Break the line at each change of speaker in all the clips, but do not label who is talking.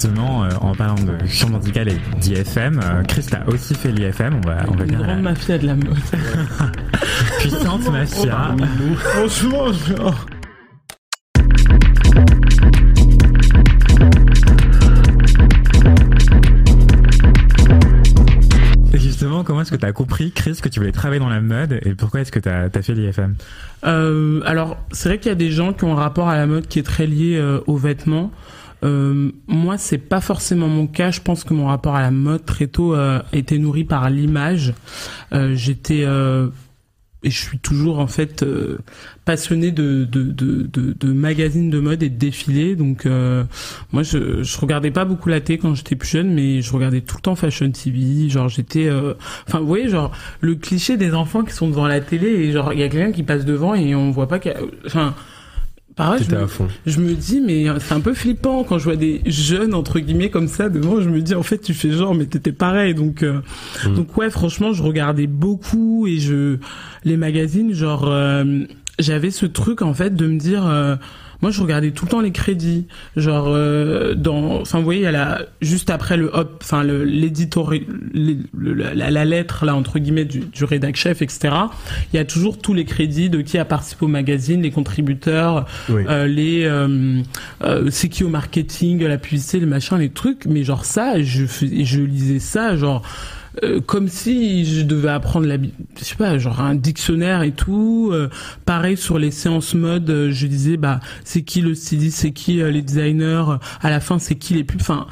Justement, euh, en parlant de champ musical et d'IFM, euh, Chris a aussi fait l'IFM. On va, on va
Une grande
la
mafia de la mode.
puissante mafia.
Franchement,
justement, comment est-ce que tu as compris, Chris, que tu voulais travailler dans la mode et pourquoi est-ce que tu as, fait l'IFM
Euh, alors, c'est vrai qu'il y a des gens qui ont un rapport à la mode qui est très lié euh, aux vêtements. Euh, moi, c'est pas forcément mon cas. Je pense que mon rapport à la mode très tôt euh, était nourri par l'image. Euh, J'étais euh, et je suis toujours en fait euh, passionné de, de, de, de, de magazines de mode et de défilés. Donc euh, moi je, je regardais pas beaucoup la télé quand j'étais plus jeune, mais je regardais tout le temps Fashion TV. Genre j'étais, enfin vous voyez genre le cliché des enfants qui sont devant la télé et genre il y a quelqu'un qui passe devant et on voit pas qu'il y a, enfin pareil. Je me,
à fond.
je me dis mais c'est un peu flippant quand je vois des jeunes entre guillemets comme ça devant. Je me dis en fait tu fais genre mais t'étais pareil. Donc euh,
Mm.
donc ouais franchement je regardais beaucoup et je les magazines genre euh, j'avais ce truc en fait de me dire euh, moi je regardais tout le temps les crédits genre euh, dans enfin vous voyez il y a la juste après le hop enfin le l'éditori les- le- la, la lettre là entre guillemets du, du rédac chef etc il y a toujours tous les crédits de qui a participé au magazine les contributeurs
Oui.
euh, les euh, euh, c'est qui au marketing la publicité les machins les trucs mais genre ça je je lisais ça genre euh, comme si je devais apprendre la je sais pas genre un dictionnaire et tout euh, pareil sur les séances mode euh, je disais bah c'est qui le styliste c'est qui euh, les designers à la fin c'est qui les pubs enfin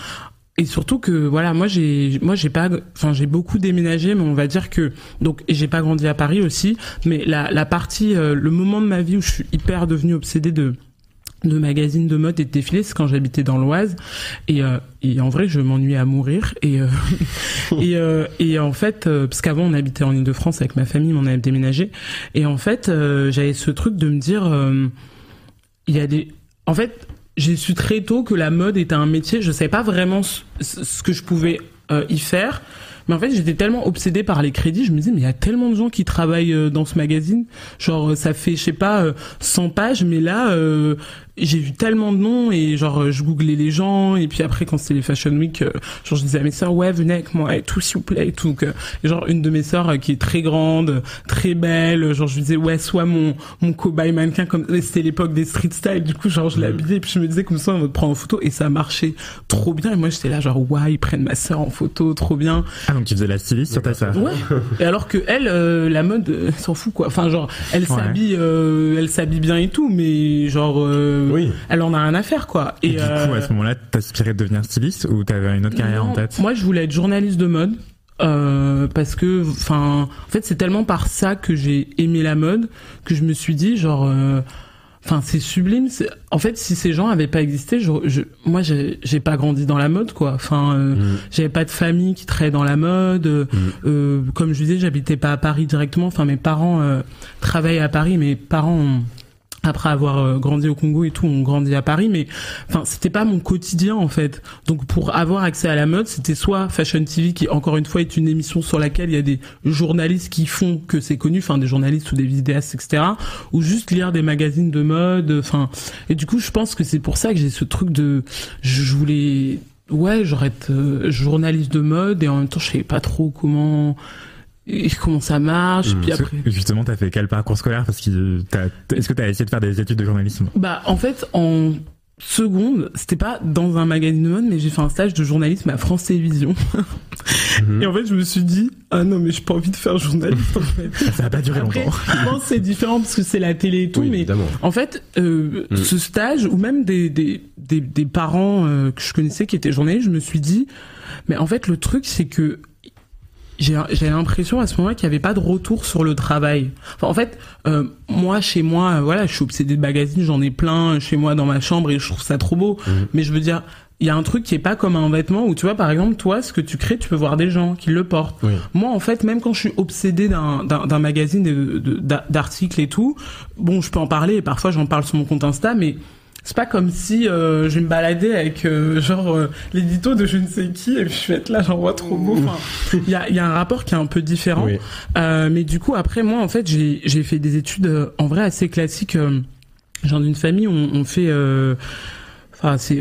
et surtout que voilà moi j'ai moi j'ai pas enfin j'ai beaucoup déménagé mais on va dire que donc j'ai pas grandi à Paris aussi mais la la partie euh, le moment de ma vie où je suis hyper devenu obsédé de de magazines de mode et de défilés, c'est quand j'habitais dans l'Oise. Et, euh, en vrai je m'ennuyais à mourir. Et euh, euh, et en fait parce qu'avant on habitait en Ile-de-France avec ma famille mais on avait déménagé. Et en fait j'avais ce truc de me dire il y a des en fait j'ai su très tôt que la mode était un métier. Je savais pas vraiment ce, que je pouvais y faire. Mais en fait, j'étais tellement obsédée par les crédits, je me disais, mais il y a tellement de gens qui travaillent dans ce magazine. Genre, ça fait, je sais pas, euh, 100 pages, mais là, j'ai vu tellement de noms et genre, euh, je googlais les gens. Et puis après, quand c'était les Fashion Week, euh, genre, je disais à mes sœurs, ouais, venez avec moi et tout, s'il vous plaît, et tout. Donc, euh, et genre, une de mes sœurs qui est très grande, très belle, genre, je lui disais, ouais, soit mon, mon cobaye mannequin, comme c'était l'époque des street style, du coup, genre, je l'habillais, et puis je me disais, comme ça, on va te prendre en photo. Et ça marchait trop bien. Et moi, j'étais là, genre, ouais, ils prennent ma sœur en photo, trop bien.
Ah, donc tu faisais la styliste sur ta sœur.
Ouais. Et alors que elle, euh, la mode, euh, s'en fout quoi. Enfin genre, elle s'habille, euh, elle s'habille bien et tout, mais genre, euh,
Oui.
elle en a rien à faire quoi.
Et, du coup,
euh,
à ce moment-là, t'aspirais de devenir styliste ou t'avais une autre carrière
non,
en tête?
Moi, je voulais être journaliste de mode. Euh, parce que, enfin, en fait, c'est tellement par ça que j'ai aimé la mode que je me suis dit, genre, euh, enfin, c'est sublime. En fait, si ces gens avaient pas existé, je, je- moi, j'ai pas grandi dans la mode, quoi. Enfin, euh,
Mm.
j'avais pas de famille qui travaillait dans la mode. euh, euh, comme je disais, j'habitais pas à Paris directement. Enfin, mes parents euh, travaillaient à Paris. Mes parents ont- après avoir euh, grandi au Congo et tout, on grandit à Paris, mais enfin c'était pas mon quotidien en fait. Donc pour avoir accès à la mode, c'était soit Fashion TV qui encore une fois est une émission sur laquelle il y a des journalistes qui font que c'est connu, enfin des journalistes ou des vidéastes etc. Ou juste lire des magazines de mode, enfin et du coup je pense que c'est pour ça que j'ai ce truc de je voulais ouais genre être euh, journaliste de mode et en même temps je savais pas trop comment et comment ça marche. puis
Parce
après
Justement, t'as fait quel parcours scolaire Parce que t'as- est-ce que t'as essayé de faire des études de journalisme?
Bah, en fait, en seconde, c'était pas dans un magazine de mode, mais j'ai fait un stage de journalisme à France Télévisions.
Mhm.
Et en fait, je me suis dit, ah non, mais j'ai pas envie de faire journaliste, en fait.
Ça a pas duré
Après,
longtemps.
je pense que c'est différent parce que c'est la télé et tout,
Oui,
mais
évidemment.
en fait, euh,
Mm.
ce stage, ou même des, des, des, des parents euh, que je connaissais qui étaient journalistes, je me suis dit, mais en fait, le truc, c'est que j'ai j'ai l'impression à ce moment-là qu'il n'y avait pas de retour sur le travail. Enfin, en fait, euh, moi chez moi, euh, voilà, je suis obsédée de magazines, j'en ai plein chez moi dans ma chambre et je trouve ça trop beau.
Mhm.
Mais je veux dire, il y a un truc qui est pas comme un vêtement où tu vois par exemple toi ce que tu crées tu peux voir des gens qui le portent
Oui.
moi en fait même quand je suis obsédée d'un magazine d'articles et tout bon je peux en parler et parfois j'en parle sur mon compte Insta mais c'est pas comme si euh, je vais me balader avec euh, genre euh, l'édito de je ne sais qui et puis je vais être là j'en vois trop beau enfin il y a, y a un rapport qui est un peu différent
Oui.
euh, mais du coup, après, moi, en fait, j'ai j'ai fait des études euh, en vrai assez classiques. euh, genre d'une famille, on, on fait. euh, Enfin, c'est.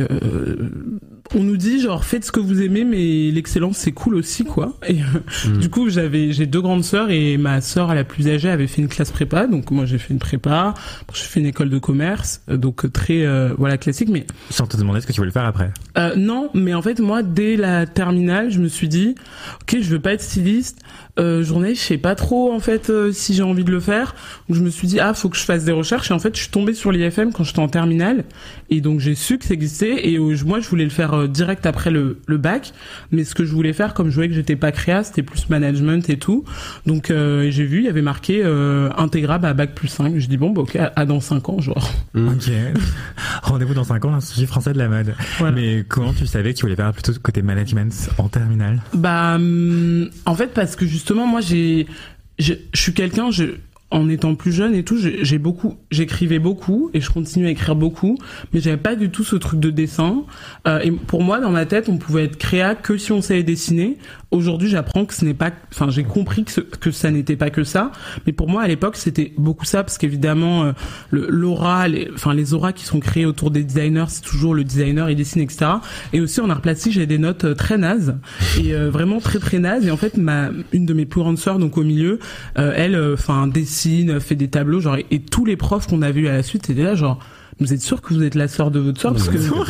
On nous dit genre faites ce que vous aimez, mais l'excellence c'est cool aussi, quoi. Et euh,
Mm.
du coup, j'avais j'ai deux grandes sœurs et ma sœur la plus âgée avait fait une classe prépa, donc moi j'ai fait une prépa. J'ai fait une école de commerce, euh, donc euh, très euh, voilà classique, mais
Sans te demander ce que tu voulais faire après.
euh, non, mais en fait, moi, dès la terminale, je me suis dit, ok, je veux pas être styliste. Euh, journaliste, je sais pas trop, en fait, euh, si j'ai envie de le faire. Donc, je me suis dit, ah, faut que je fasse des recherches. Et en fait, je suis tombée sur l'IFM quand j'étais en terminale. Et donc, j'ai su que ça existait. Et euh, moi, je voulais le faire euh, direct après le, le bac. Mais ce que je voulais faire, comme je voyais que j'étais pas créa, c'était plus management et tout. Donc, j'ai vu, il y avait marqué intégrable à bac plus 5. Je dis, bon, bah, ok, à, à dans 5 ans, genre.
Ok. Rendez-vous dans 5 ans, l'Institut français de la mode.
Voilà.
Mais comment tu savais que tu voulais faire plutôt côté management en terminale?
Bah, hum, en fait, parce que justement, moi, j'ai, je suis quelqu'un, en étant plus jeune et tout, j'ai beaucoup, j'écrivais beaucoup et je continue à écrire beaucoup, mais j'avais pas du tout ce truc de dessin. Euh, et pour moi, dans ma tête, on pouvait être créa que si on savait dessiner. Aujourd'hui, j'apprends que ce n'est pas, enfin, j'ai compris que, ce- que ça n'était pas que ça. Mais pour moi, à l'époque, c'était beaucoup ça parce qu'évidemment, euh, le- l'aura, les, enfin, les auras qui sont créées autour des designers, c'est toujours le designer, il dessine, etc. Et aussi en art plastique, j'ai des notes euh, très nazes et euh, vraiment très très nazes. Et en fait, ma une de mes plus grandes sœurs, donc au milieu, euh, elle, euh, enfin, dessine, fait des tableaux, genre, et, et tous les profs qu'on a vus à la suite, c'était là, genre. Vous êtes sûr que vous êtes la sœur de votre sœur parce que vous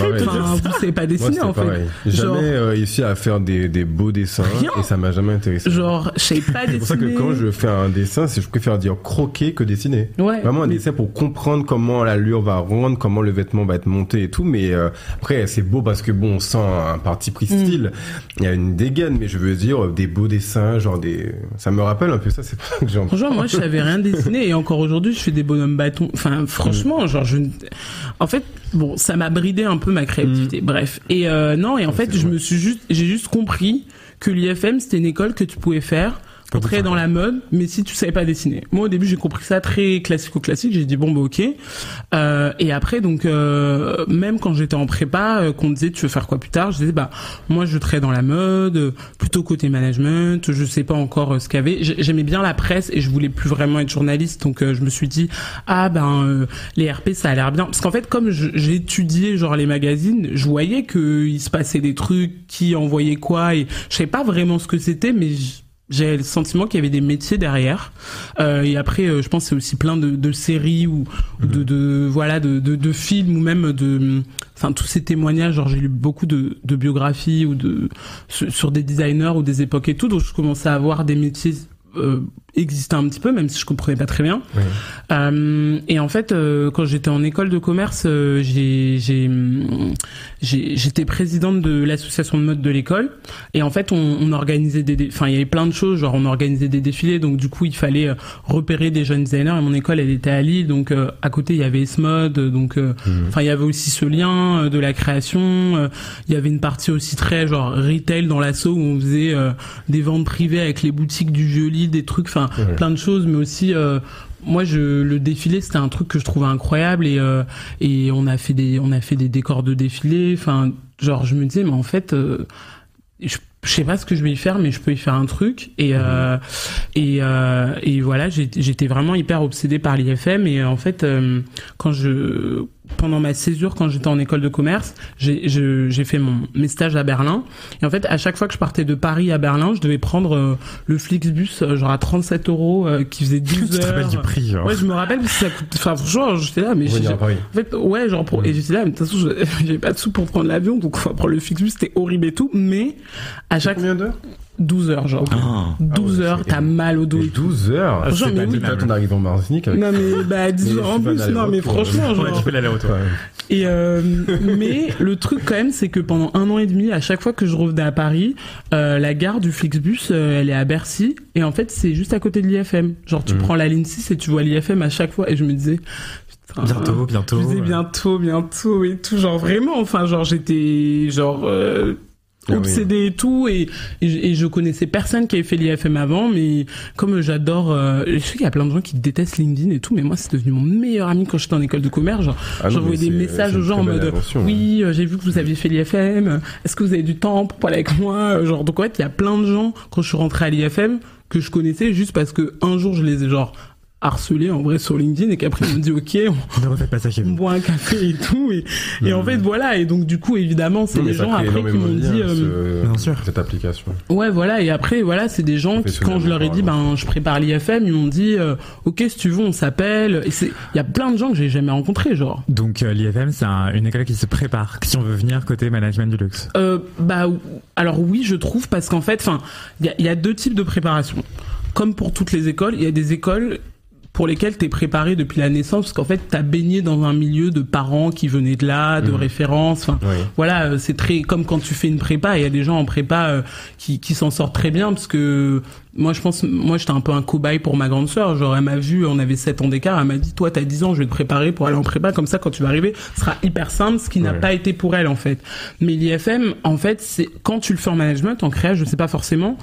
savez pas dessiner en fait.
jamais euh, réussi à faire des, des beaux dessins et ça m'a jamais intéressé.
Genre, je sais pas
c'est pour ça que
dessiner.
quand je fais un dessin, c'est je préfère dire croquer que dessiner.
Ouais.
Vraiment un dessin pour comprendre comment l'allure va rendre, comment le vêtement va être monté et tout. Mais euh, après, c'est beau parce que bon, on sent un parti pris
Mm.
style. Il y a une dégaine, mais je veux dire euh, des beaux dessins, genre des. Ça me rappelle un peu ça. C'est pas que j'ai.
Franchement, moi, je savais rien dessiner et encore aujourd'hui, je fais des bonhommes bâtons. Enfin, franchement, genre, je. En fait, bon, ça m'a bridé un peu ma créativité. Bref. Et euh, non, et en fait, je me suis juste, j'ai juste compris que l'IFM c'était une école que tu pouvais faire
tout
dans la mode, mais si tu savais pas dessiner. Moi, au début, j'ai compris ça très classico-classique. J'ai dit bon, bah ok. Euh, et après, donc, euh, même quand j'étais en prépa, euh, qu'on me disait tu veux faire quoi plus tard, je disais bah moi je travaille dans la mode, plutôt côté management. Je sais pas encore euh, ce qu'il y avait. J'ai- J'aimais bien la presse et je voulais plus vraiment être journaliste, donc euh, je me suis dit ah ben euh, les RP ça a l'air bien parce qu'en fait comme je- j'ai étudié genre les magazines, je voyais que il se passait des trucs, qui envoyait quoi et je savais pas vraiment ce que c'était, mais j- j'ai le sentiment qu'il y avait des métiers derrière. Euh, et après, euh, je pense c'est aussi plein de, de séries ou ou de, de voilà de, de, de films ou même de enfin tous ces témoignages. Genre j'ai lu beaucoup de, de biographies ou de sur, sur des designers ou des époques et tout. Donc je commençais à voir des métiers euh, exister un petit peu, même si je comprenais pas très bien. Euh, et en fait, euh, quand j'étais en école de commerce, euh, j'ai, j'ai, j'ai- j'étais présidente de l'association de mode de l'école. Et en fait, on, on organisait des, enfin, il y avait plein de choses. Genre, on organisait des défilés. Donc, du coup, il fallait euh, repérer des jeunes designers. Et mon école, elle était à Lille. Donc, à côté, il y avait Esmod. Donc, euh, enfin, il y avait aussi ce lien de la création. Il y avait une partie aussi très genre retail dans l'assaut où on faisait des ventes privées avec les boutiques du Joli, des trucs, enfin
Ouais.
plein de choses, mais aussi euh, moi je le défilé c'était un truc que je trouvais incroyable et euh, et on a fait des on a fait des décors de défilé, enfin genre je me disais mais en fait euh, je je sais pas ce que je vais y faire, mais je peux y faire un truc. Et euh, et, et voilà, j'étais vraiment hyper obsédée par l'IFM. Et en fait, quand je pendant ma césure, quand j'étais en école de commerce, j'ai fait mon mes stages à Berlin. Et en fait, à chaque fois que je partais de Paris à Berlin, je devais prendre euh, le Flixbus, euh, genre à 37 euros, euh, qui faisait 12
Tu te rappelles
heures.
du prix, genre.
Ouais, je me rappelle parce que ça coûte. Enfin, franchement, j'étais là, mais j'ai-
Revenir à Paris.
en fait, ouais, genre pour, et j'étais là, mais de toute façon, je- j'avais pas de sous pour prendre l'avion, donc enfin, prendre le Flixbus, c'était horrible et tout, mais à chaque
Combien d'heures?
12 heures, genre.
Ah.
12
ouais,
heures, t'as mal au dos et tout.
12 heures.
Ah,
Genre, mais
pas
oui.
minable.
Quand on arrive en Martinique avec
Non mais bah 10
Mais
heures en plus,
pas
non mais
d'aller-retour,
franchement,
Ouais,
genre.
tu fais l'aller-retour.
Ouais.
Et euh, mais le truc quand même, c'est que pendant un an et demi, à chaque fois que je revenais à Paris, euh, la gare du Flixbus, euh, elle est à Bercy, et en fait c'est juste à côté de l'IFM. Genre tu
Mhm.
prends la ligne 6 et tu vois l'IFM à chaque fois, et je me disais. putain,
Bientôt, bientôt.
Je me disais bientôt, bientôt et tout, genre vraiment, enfin genre j'étais genre euh,
Ah oui.
obsédé et tout, et, et, je- et je connaissais personne qui avait fait l'IFM avant, mais comme j'adore, euh, je sais qu'il y a plein de gens qui détestent LinkedIn et tout, mais moi c'est devenu mon meilleur ami quand j'étais en école de commerce, genre
Ah
j'envoyais des messages aux gens en mode
invention, hein.
oui euh, j'ai vu que vous aviez fait l'IFM est-ce que vous avez du temps pour parler avec moi Euh, genre donc en fait il y a plein de gens quand je suis rentré à l'IFM que je connaissais juste parce que un jour je les ai genre harcelés en vrai sur LinkedIn et qu'après ils m'ont dit ok on,
Ne refaites pas ça chez
on boit un café et tout et, et en fait voilà et donc du coup évidemment c'est des gens après qui m'ont dit euh,
ce-
Bien sûr.
cette application.
Ouais, voilà. Et après, voilà, c'est des gens qui, quand je leur ai dit, ben, je prépare l'IFM, ils m'ont dit, euh, ok, si tu veux, on s'appelle. Et c'est, il y a plein de gens que j'ai jamais rencontrés, genre.
Donc euh, l'IFM, c'est un- une école qui se prépare si on veut venir côté management du luxe.
Euh, bah, alors oui, je trouve, parce qu'en fait, enfin, il y a, il y a deux types de préparation. Comme pour toutes les écoles, il y a des écoles pour lesquelles t'es préparé depuis la naissance, parce qu'en fait, t'as baigné dans un milieu de parents qui venaient de là, de
Mhm.
références. Enfin,
Oui.
voilà, euh, c'est très comme quand tu fais une prépa. Il y a des gens en prépa euh, qui, qui s'en sortent très bien parce que moi, je pense, moi, j'étais un peu un cobaye pour ma grande sœur. Genre, elle m'a vu, on avait 7 ans d'écart. Elle m'a dit, toi, t'as 10 ans, je vais te préparer pour aller en prépa. Comme ça, quand tu vas arriver, ce sera hyper simple, ce qui n'a
Ouais.
pas été pour elle en fait. Mais l'IFM, en fait, c'est quand tu le fais en management, en créa, je sais pas forcément,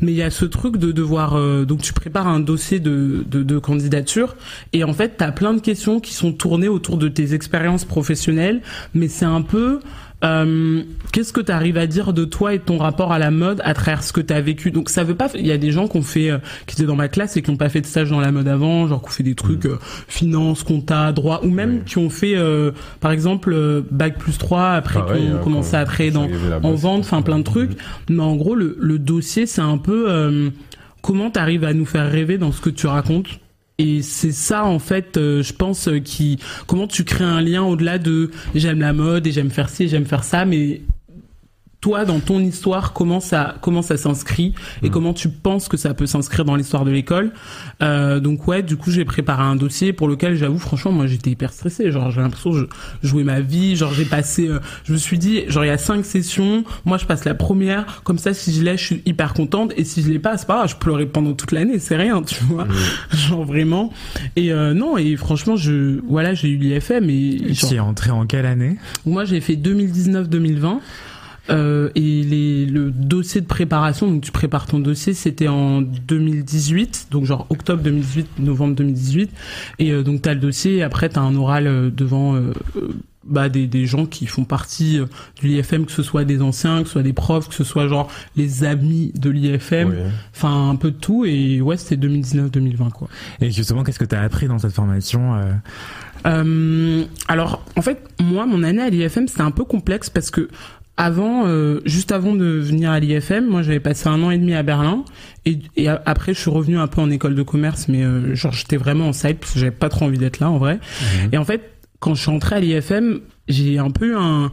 mais il y a ce truc de devoir. euh, donc, tu prépares un dossier de, de, de candidature et en fait, t'as plein de questions qui sont tournées autour de tes expériences professionnelles, mais c'est un peu euh, qu'est-ce que tu arrives à dire de toi et de ton rapport à la mode à travers ce que tu as vécu? Donc ça veut pas il y a des gens qui ont fait euh, qui étaient dans ma classe et qui ont pas fait de stage dans la mode avant, genre qui ont fait des trucs euh, finance, compta, droit ou même
Oui.
qui ont fait euh, par exemple euh, bac plus 3 après
Pareil,
qui ont
hein,
commencé à travailler dans en vente, enfin plein de trucs.
Mhm.
Mais en gros le, le dossier c'est un peu euh, comment tu arrives à nous faire rêver dans ce que tu racontes? Et c'est ça en fait, euh, je pense, euh, qui comment tu crées un lien au-delà de j'aime la mode et j'aime faire ci, et j'aime faire ça, mais toi dans ton histoire comment ça comment ça s'inscrit et
Mm.
comment tu penses que ça peut s'inscrire dans l'histoire de l'école. Euh, donc ouais du coup j'ai préparé un dossier pour lequel j'avoue franchement moi j'étais hyper stressé genre j'ai l'impression que je jouais ma vie. Genre j'ai passé euh, je me suis dit genre il y a cinq sessions. Moi je passe la première. Comme ça si je l'ai je suis hyper contente. Et si je l'ai pas c'est pas grave je pleurais pendant toute l'année. C'est rien tu vois. Genre vraiment. Et euh, non et franchement je voilà j'ai eu l'IFM et
Tu es entré en quelle année?
Moi, j'ai fait 2019-2020. Euh, et les, le dossier de préparation, donc tu prépares ton dossier, c'était en 2018, donc genre octobre 2018, novembre 2018. Et euh, donc t'as le dossier, et après t'as un oral euh, devant euh, bah, des, des gens qui font partie de l'IFM, que ce soit des anciens, que ce soit des profs, que ce soit genre les amis de l'IFM,
Oui.
enfin un peu de tout. Et ouais, c'était 2019-2020 quoi.
Et justement, qu'est-ce que tu as appris dans cette formation Euh,
alors, en fait, moi, mon année à l'IFM, c'était un peu complexe parce que avant, euh, juste avant de venir à l'IFM, moi, j'avais passé un an et demi à Berlin et, et après, je suis revenu un peu en école de commerce, mais euh, genre, j'étais vraiment en side parce que j'avais pas trop envie d'être là, en vrai. Et en fait, quand je suis entré à l'IFM, j'ai un peu eu un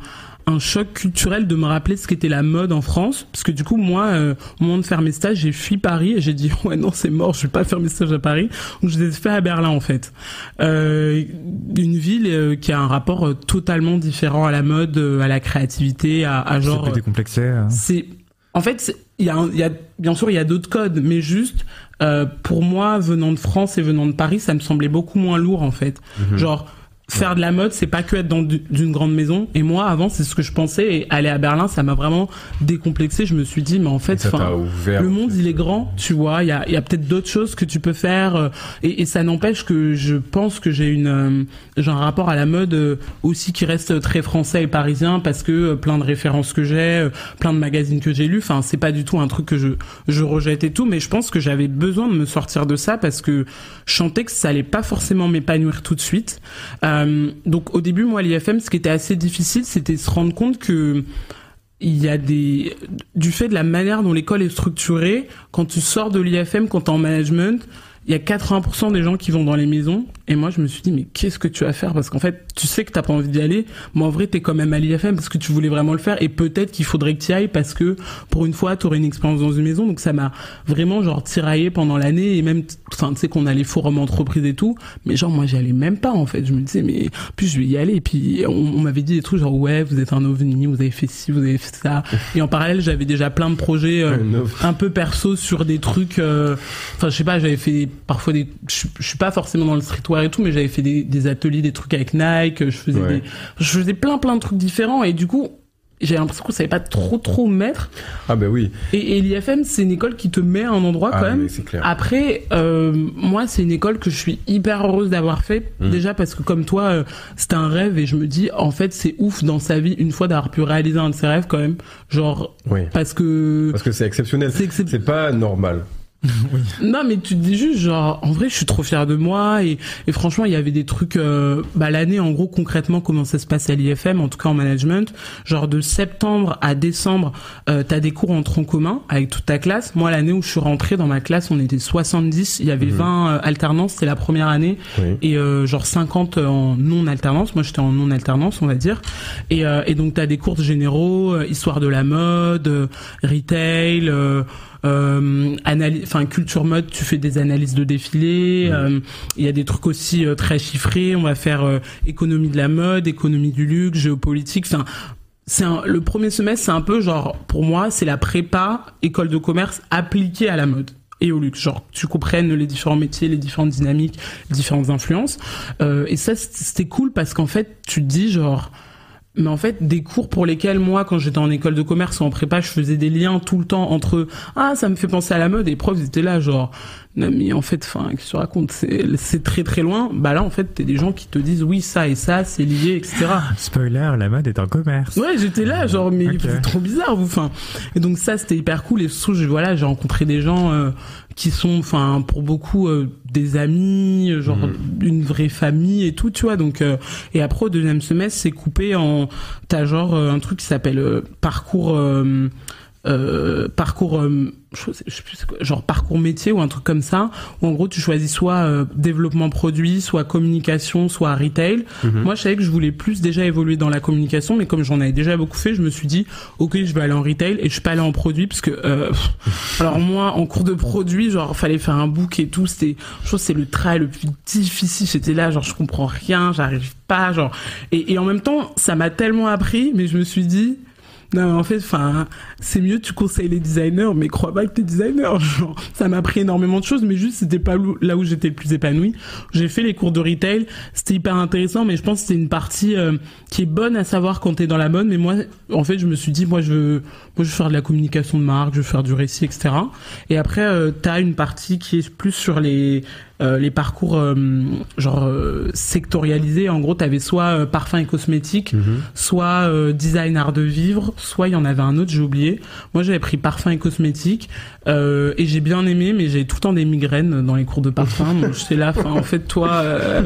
un choc culturel de me rappeler ce qu'était la mode en France. Parce que du coup moi euh, au moment de faire mes stages j'ai fui Paris et j'ai dit ouais non c'est mort je vais pas faire mes stages à Paris. Donc je les ai fait à Berlin en fait. Euh, une ville euh, qui a un rapport euh, totalement différent à la mode euh, à la créativité à, à
C'est
genre
plus décomplexé euh
c'est en fait c'est- il y a un- y a bien sûr il y a d'autres codes mais juste euh, pour moi venant de France et venant de Paris ça me semblait beaucoup moins lourd en fait.
Mhm.
genre faire de la mode c'est pas que être dans du- d'une grande maison et moi avant c'est ce que je pensais et aller à Berlin ça m'a vraiment décomplexé je me suis dit mais en fait
ouvert.
le monde, il est grand, tu vois. Il y a, il y a peut-être d'autres choses que tu peux faire, euh, et, et ça n'empêche que je pense que j'ai une, euh, j'ai un rapport à la mode euh, aussi qui reste très français et parisien parce que euh, plein de références que j'ai, plein de magazines que j'ai lus. Enfin, c'est pas du tout un truc que je, je rejette et tout, mais je pense que j'avais besoin de me sortir de ça parce que je sentais que ça allait pas forcément m'épanouir tout de suite. Euh, donc au début, moi, l'IFM, ce qui était assez difficile, c'était se rendre compte que il y a des du fait de la manière dont l'école est structurée quand tu sors de l'IFM quand t'es en management il y a 80% des gens qui vont dans les maisons Et moi, je me suis dit, mais qu'est-ce que tu vas faire? Parce qu'en fait, tu sais que t'as pas envie d'y aller, mais en vrai, t'es quand même à l'IFM parce que tu voulais vraiment le faire. Et peut-être qu'il faudrait que tu ailles parce que pour une fois, t'aurais une expérience dans une maison. Donc ça m'a vraiment genre tiraillé pendant l'année et même, enfin, tu sais qu'on allait forum entreprise et tout. Mais genre, moi, j'y allais même pas en fait. Je me disais, mais plus je vais y aller. Et puis on, on m'avait dit des trucs genre, ouais, vous êtes un ovni, vous avez fait ci, vous avez fait ça. Et en parallèle, j'avais déjà plein de projets euh,
Un
peu perso sur des trucs. euh, Enfin, je sais pas, j'avais fait parfois des. Je, je suis pas forcément dans le streetwear et tout, mais j'avais fait des, des ateliers, des trucs avec Nike. Je faisais
Ouais.
des, je faisais plein plein de trucs différents et du coup. J'avais l'impression qu'on savait pas trop trop mettre
Ah ben oui.
et, et l'IFM c'est une école qui te met à un endroit
Ah,
quand même
clair.
après, euh, moi, c'est une école que je suis hyper heureuse d'avoir fait.
Mm.
Déjà parce que comme toi, euh, c'était un rêve et je me dis, en fait, c'est ouf dans sa vie une fois d'avoir pu réaliser un de ses rêves quand même. Genre
Oui.
parce que
Parce que c'est exceptionnel.
c'est excep-
C'est pas normal.
non, mais tu te dis juste, genre, en vrai, je suis trop fier de moi. Et, et franchement, il y avait des trucs, euh, bah, l'année, en gros, concrètement, comment ça se passe à l'IFM, en tout cas en management. Genre, de septembre à décembre, euh, t'as des cours en tronc commun avec toute ta classe. Moi, l'année où je suis rentrée dans ma classe, on était 70. Il y avait 20 euh, alternances, c'était la première année.
Oui.
Et euh, genre 50 en non-alternance. Moi, j'étais en non-alternance, on va dire. Et, euh, et donc, t'as des cours généraux, euh, histoire de la mode, euh, retail, euh, euh, enfin culture mode. Tu fais des analyses de défilés. euh, Il y a des trucs aussi euh, très chiffrés. On va faire euh, économie de la mode, économie du luxe, géopolitique. Enfin, c'est le premier semestre, c'est un peu genre pour moi, c'est la prépa école de commerce appliquée à la mode et au luxe. Genre, tu comprennes les différents métiers, les différentes dynamiques, les différentes influences. Euh, et ça, c'était cool parce qu'en fait, tu te dis genre, mais en fait, des cours pour lesquels moi, quand j'étais en école de commerce ou en prépa, je faisais des liens tout le temps entre ah, ça me fait penser à la mode. Et les profs étaient là genre, non mais en fait, enfin, qu'est-ce que tu racontes C'est c'est très très loin. Bah là, en fait, t'es des gens qui te disent oui, ça et ça, c'est lié, etc.
Spoiler, la mode est un commerce.
Ouais, j'étais là, genre, mais
Ok.
c'est trop bizarre, vous. Enfin, et donc ça, c'était hyper cool. Et surtout, voilà, j'ai rencontré des gens euh, qui sont, enfin, pour beaucoup euh, des amis, euh, genre une vraie famille et tout, tu vois. Donc, euh, et après au deuxième semestre, c'est coupé en, t'as genre euh, un truc qui s'appelle euh, parcours. Euh, parcours euh, je sais plus genre parcours métier ou un truc comme ça où en gros tu choisis soit euh, développement produit soit communication soit retail. Moi je savais que je voulais plus déjà évoluer dans la communication mais comme j'en avais déjà beaucoup fait je me suis dit ok je vais aller en retail et je suis pas aller en produit parce que alors moi en cours de produit genre fallait faire un book et tout c'était je trouve c'est le travail le plus difficile. J'étais là genre je comprends rien j'arrive pas genre. Et, et en même temps ça m'a tellement appris mais je me suis dit non, en fait, enfin, c'est mieux tu conseilles les designers, mais crois pas que t'es designer. Genre, ça m'a appris énormément de choses, mais juste c'était pas là où j'étais le plus épanoui. J'ai fait les cours de retail, c'était hyper intéressant, mais je pense que c'est une partie euh, qui est bonne à savoir quand t'es dans la mode. Mais moi, en fait, je me suis dit, moi, je veux, moi, je veux faire de la communication de marque, je veux faire du récit, etc. Et après, euh, t'as une partie qui est plus sur les euh, les parcours euh, genre euh, sectorialisés. En gros, t'avais soit euh, parfum et cosmétiques, soit euh, design art de vivre, soit il y en avait un autre, j'ai oublié. Moi, j'avais pris parfum et cosmétiques et j'ai bien aimé, mais j'ai tout le temps des migraines dans les cours de parfum. Donc j'étais là, enfin, en fait, toi,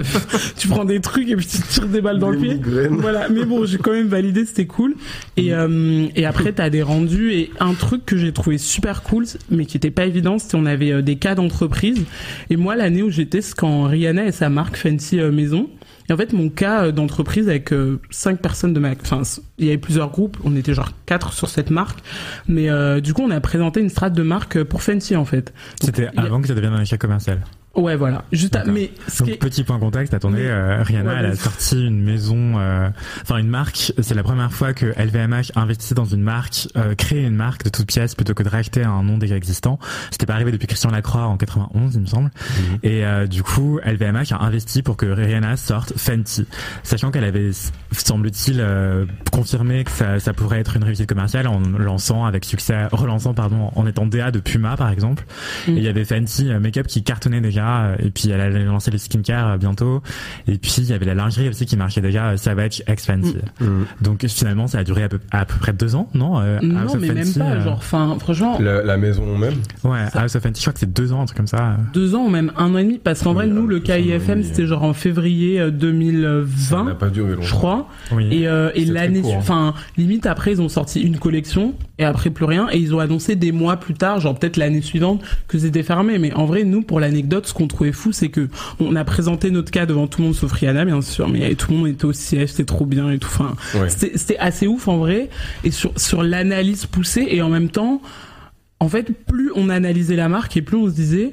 tu prends des trucs et puis tu te tires des balles dans le
Des
pied.
migraines.
Voilà, mais bon, j'ai quand même validé, c'était cool. Et euh, et après, t'as des rendus et un truc que j'ai trouvé super cool, mais qui était pas évident, c'était on avait des cas d'entreprise. Et moi, l'année où j'étais, c'est quand Rihanna et sa marque Fancy euh, Maison. Et en fait, mon cas euh, d'entreprise avec euh, cinq personnes de ma, enfin, il y avait plusieurs groupes, on était genre quatre sur cette marque, mais euh, du coup, on a présenté une strate de marque pour Fancy en fait.
C'était
a-
avant que ça devienne un échec commercial.
Ouais, voilà. Juste, à- mais ce qui
Donc
est-
petit point contexte, attendez, euh, Rihanna,
Ouais,
elle a sorti une maison, euh, enfin une marque. C'est la première fois que LVMH investit dans une marque, euh, crée une marque de toute pièce plutôt que de racheter un nom déjà existant. C'était pas arrivé depuis Christian Lacroix en 91, il me semble. Et euh, du coup, LVMH a investi pour que Rihanna sorte Fenty, sachant qu'elle avait, semble-t-il, euh, confirmé que ça, ça pourrait être une réussite commerciale en lançant avec succès, relançant pardon, en étant DA de Puma par exemple.
Mm.
Et il y avait Fenty euh, Makeup qui cartonnait déjà, euh, et puis elle allait lancer les skincare euh, bientôt. Et puis il y avait la lingerie aussi qui marchait déjà, euh, Savage X Fenty.
Mhm.
Donc finalement, ça a duré à peu, à peu près deux ans, non euh, House
non,
of
mais même
Fenty,
pas.
euh,
Genre, enfin, franchement,
La, la maison même.
Ouais, House of Fenty, je crois que c'est deux ans, un truc comme ça.
deux ans ou même un an et demi, parce qu'en vrai, nous, le KIFM, c'était genre en février euh,
Ça
2020,
n'a pas duré longtemps.
je crois.
Oui.
Et, euh, et l'année,
hein.
enfin, limite après, ils ont sorti une collection et après plus rien. Et ils ont annoncé des mois plus tard, genre peut-être l'année suivante, que c'était fermé. Mais en vrai, nous, pour l'anecdote, ce qu'on trouvait fou, c'est que on a présenté notre cas devant tout le monde sauf Rihanna, bien sûr, mais tout le monde était au siège, c'était trop bien et tout. Enfin,
Ouais.
c'était assez ouf en vrai. Et sur sur l'analyse poussée et en même temps, en fait, plus on analysait la marque et plus on se disait.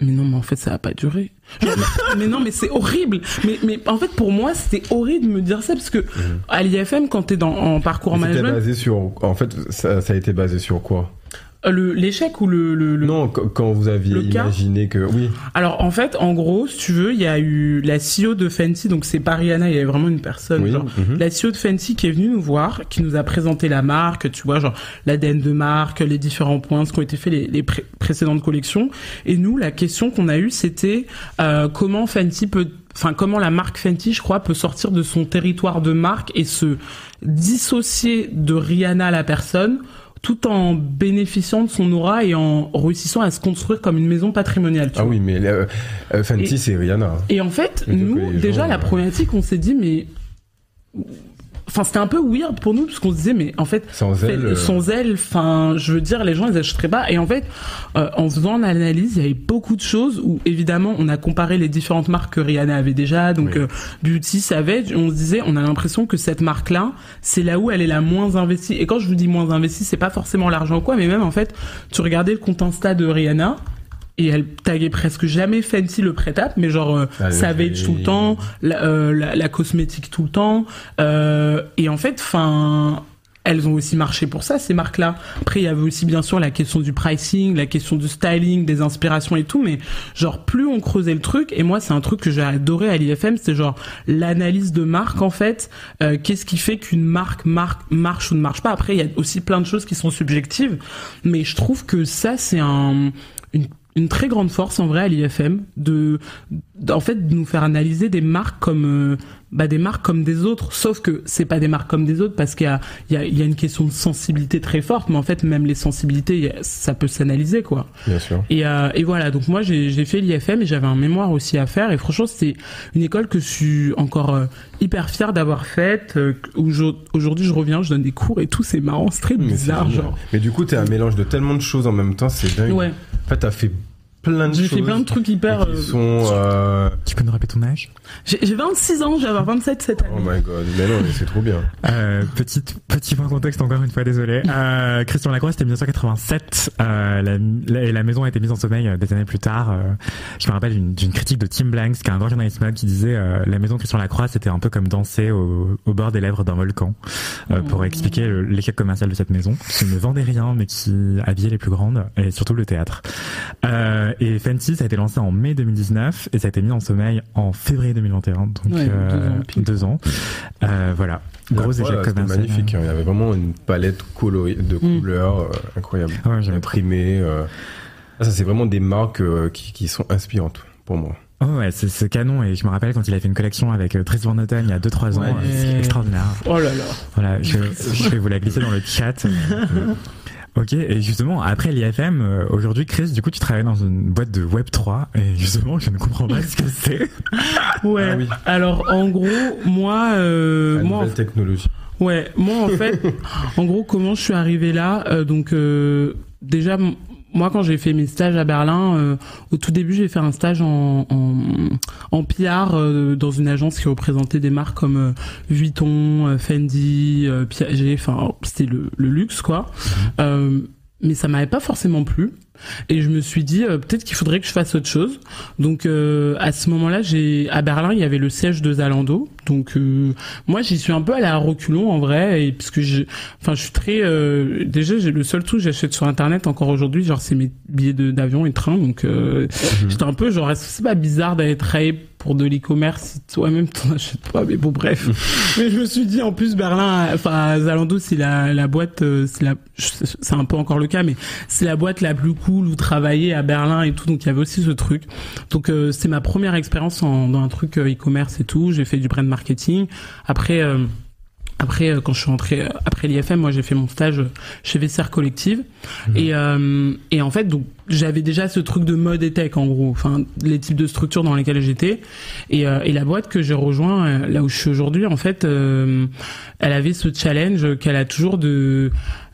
Mais non, mais en fait, ça va pas durer. Mais, non, mais c'est horrible. Mais, mais en fait, pour moi, c'était horrible de me dire ça parce que à l'IFM, quand t'es dans en parcours
Mais
management,
basé sur. En fait, ça, ça a été basé sur quoi?
L'échec ou le, le, le-
Non, qu- quand vous aviez imaginé que. Oui.
Alors en fait, en gros, si tu veux, il y a eu la CEO de Fenty, donc c'est pas Rihanna, il y avait vraiment une personne,
Oui,
genre
mhm.
la CEO de Fenty qui est venue nous voir, qui nous a présenté la marque, tu vois, genre l'ADN de marque, les différents points, ce qui ont été faits les, les pré- précédentes collections. Et nous, la question qu'on a eue, c'était euh, comment Fenty peut Enfin, comment la marque Fenty, je crois, peut sortir de son territoire de marque et se dissocier de Rihanna la personne, tout en bénéficiant de son aura et en réussissant à se construire comme une maison patrimoniale. tu
Ah
vois.
oui, mais euh, euh, Fenty, c'est Rihanna.
Et en fait, nous, déjà,
gens,
la
euh,
problématique, on s'est dit, mais. Enfin, c'était un peu weird pour nous, parce qu'on se disait, mais en fait,
Sans elle. euh,
sans elle, enfin, je veux dire, les gens, ils achèteraient pas. Et en fait, euh, en faisant l'analyse, il y avait beaucoup de choses où, évidemment, on a comparé les différentes marques que Rihanna avait déjà. Donc,
Oui.
euh, Beauty, Savage, on se disait, on a l'impression que cette marque-là, c'est là où elle est la moins investie. Et quand je vous dis moins investie, c'est pas forcément l'argent ou quoi, mais même, en fait, tu regardais le compte Insta de Rihanna, et elle taguait presque jamais Fenty le prêt-à-peu, mais genre euh,
Ah,
Savage tout le temps, la, euh, la, la cosmétique tout le temps. Euh, et en fait, enfin, elles ont aussi marché pour ça, ces marques-là. Après, il y avait aussi bien sûr la question du pricing, la question du styling, des inspirations et tout, mais genre plus on creusait le truc, et moi c'est un truc que j'ai adoré à l'IFM, c'est genre l'analyse de marque en fait. Euh, Qu'est-ce qui fait qu'une marque, marque marche ou ne marche pas Après, il y a aussi plein de choses qui sont subjectives, mais je trouve que ça c'est un une une très grande force en vrai à l'IFM de, en fait de nous faire analyser des marques comme euh, bah des marques comme des autres sauf que c'est pas des marques comme des autres parce qu'il y a il y a, il y a une question de sensibilité très forte mais en fait même les sensibilités ça peut s'analyser quoi
Bien sûr.
et, euh, et voilà, donc moi j'ai fait l'IFM et j'avais un mémoire aussi à faire. Et franchement, c'était une école que je suis encore euh, hyper fière d'avoir faite. euh, Aujourd'hui, je reviens, je donne des cours et tout, c'est marrant, c'est très
Mais
bizarre. Genre.
Mais du coup, t'es un mélange de tellement de choses en même temps, c'est dingue.
Ouais,
En fait, t'as fait plein de
j'ai
choses.
fait plein de trucs hyper.
qui
euh,
sont. euh,
Tu peux nous rappeler ton âge?
J'ai j'ai 26 ans, je vais avoir 27 cette
Oh
année.
my god. Mais non, mais c'est trop bien.
Euh, petite, petit point de contexte encore une fois, désolé. Euh, Christian Lacroix, c'était 1987. Euh, la, la, et la maison a été mise en sommeil des années plus tard. Euh, je me rappelle d'une d'une critique de Tim Blanks, qui est un grand journaliste mode, qui disait euh, la maison de Christian Lacroix, c'était un peu comme danser au, au bord des lèvres d'un volcan, euh, pour expliquer le- l'échec commercial de cette maison, qui ne vendait rien, mais qui habillait les plus grandes, et surtout le théâtre. Euh, et Fenty, ça a été lancé en mai 2019, et ça a été mis en sommeil en février 2021, donc
Ouais,
euh,
deux ans pile.
deux ans. Euh, voilà. Gros
Ouais,
échec commercial.
magnifique. hein. Il y avait vraiment une palette colorée de
Mm.
couleurs euh, incroyable.
Ah ouais,
euh. Ah, ça, c'est vraiment des marques euh, qui, qui sont inspirantes pour moi.
Oh ouais, c'est c'est canon et je me rappelle quand il a fait une collection avec euh, Van Noten il y a 2-3 ans,
Ouais.
c'est extraordinaire.
Oh là là.
Voilà, je, je vais vous la glisser dans le chat. Ok, et justement, après l'IFM, euh, aujourd'hui, Chris, du coup, tu travailles dans une boîte de Web3, et justement, je ne comprends pas ce que c'est.
Ouais.
Ah oui.
Alors en gros, moi, euh,
La
moi, en
nouvelle technologie.
Ouais, moi en fait, en gros, comment je suis arrivé là euh, Donc euh, déjà, moi quand j'ai fait mes stages à Berlin, euh, au tout début j'ai fait un stage en en, en PR euh, dans une agence qui représentait des marques comme euh, Vuitton, euh, Fendi, euh, Piaget. Enfin, c'était le, le luxe quoi. Mais ça m'avait pas forcément plu. Et je me suis dit euh, peut-être qu'il faudrait que je fasse autre chose. Donc euh, à ce moment-là, j'ai à Berlin, il y avait le siège de Zalando. Donc euh, moi, j'y suis un peu allé à reculons en vrai, et puisque je, enfin, je suis très euh, déjà, j'ai le seul truc que j'achète sur internet encore aujourd'hui, genre c'est mes billets de- d'avion et de train. Donc euh, j'étais un peu genre, est-ce que c'est pas bizarre d'aller travailler pour de l'e-commerce si toi-même t'en achètes pas Mais bon, bref. Mais je me suis dit en plus Berlin, enfin Zalando, c'est la la boîte, euh, c'est la, c'est un peu encore le cas, mais c'est la boîte la plus cool où travailler à Berlin et tout. Donc il y avait aussi ce truc. Donc euh, c'est ma première expérience en, dans un truc euh, e-commerce et tout. J'ai fait du brand marketing. Après. euh, après, euh, quand je suis rentré euh, après l'IFM, moi j'ai fait mon stage euh, chez Vestiaire Collective. Et euh, et en fait donc j'avais déjà ce truc de mode et tech en gros, enfin les types de structures dans lesquelles j'étais. Et euh, et la boîte que j'ai rejoint là où je suis aujourd'hui en fait, euh, elle avait ce challenge qu'elle a toujours de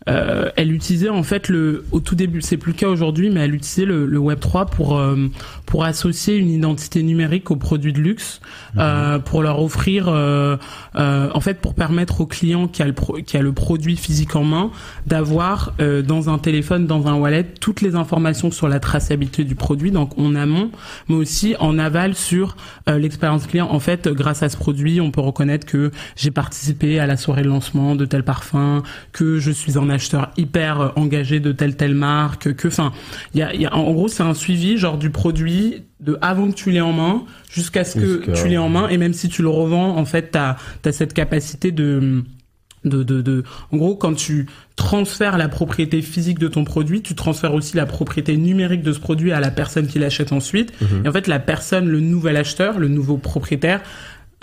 euh, elle utilisait en fait le au tout début, c'est plus le cas aujourd'hui, mais elle utilisait le, le Web 3 pour euh, pour associer une identité numérique aux produits de luxe, euh, pour leur offrir euh, euh, en fait pour permettre au client qui a le pro- qui a le produit physique en main d'avoir euh, dans un téléphone, dans un wallet toutes les informations sur la traçabilité du produit, donc en amont, mais aussi en aval sur l'expérience client. En fait, grâce à ce produit, on peut reconnaître que j'ai participé à la soirée de lancement de tel parfum, que je suis un acheteur hyper euh, engagé de telle telle marque, que, enfin, il y a, y a, en gros, c'est un suivi genre du produit de avant que tu l'aies en main jusqu'à ce que
Jusqu'à-
tu l'aies en main, et même si tu le revends, en fait, t'as as cette capacité de de, de, de, en gros, quand tu transfères la propriété physique de ton produit, tu transfères aussi la propriété numérique de ce produit à la personne qui l'achète ensuite.
Mhm.
Et en fait, la personne, le nouvel acheteur, le nouveau propriétaire,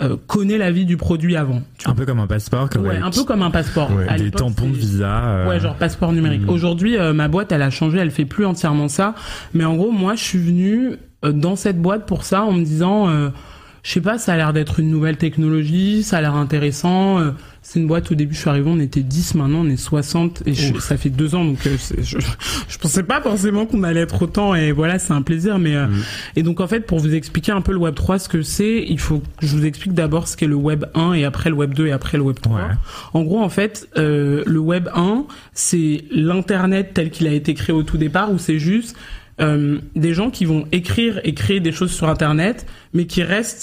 euh, connaît la vie du produit avant. Tu
Un peu comme un passeport, comme
Ouais,
avec
un peu comme un passeport.
Ouais.
À
des tampons de visa. euh,
Ouais, genre passeport numérique.
Mhm.
Aujourd'hui, euh, ma boîte, elle a changé, elle fait plus entièrement ça. Mais en gros, moi, je suis venu euh, dans cette boîte pour ça en me disant, euh, je sais pas, ça a l'air d'être une nouvelle technologie, ça a l'air intéressant. euh, c'est une boîte, au début, je suis arrivé, on était 10, maintenant on est 60, et je- ça fait deux ans, donc euh, je, je pensais pas forcément qu'on allait être autant, et voilà, c'est un plaisir. Mais euh, Et donc, en fait, pour vous expliquer un peu le Web 3, ce que c'est, il faut que je vous explique d'abord ce qu'est le Web 1, et après le Web 2, et après le Web 3.
Ouais.
En gros, en fait, euh, le Web 1, c'est l'Internet tel qu'il a été créé au tout départ, où c'est juste euh, des gens qui vont écrire et créer des choses sur Internet, mais qui restent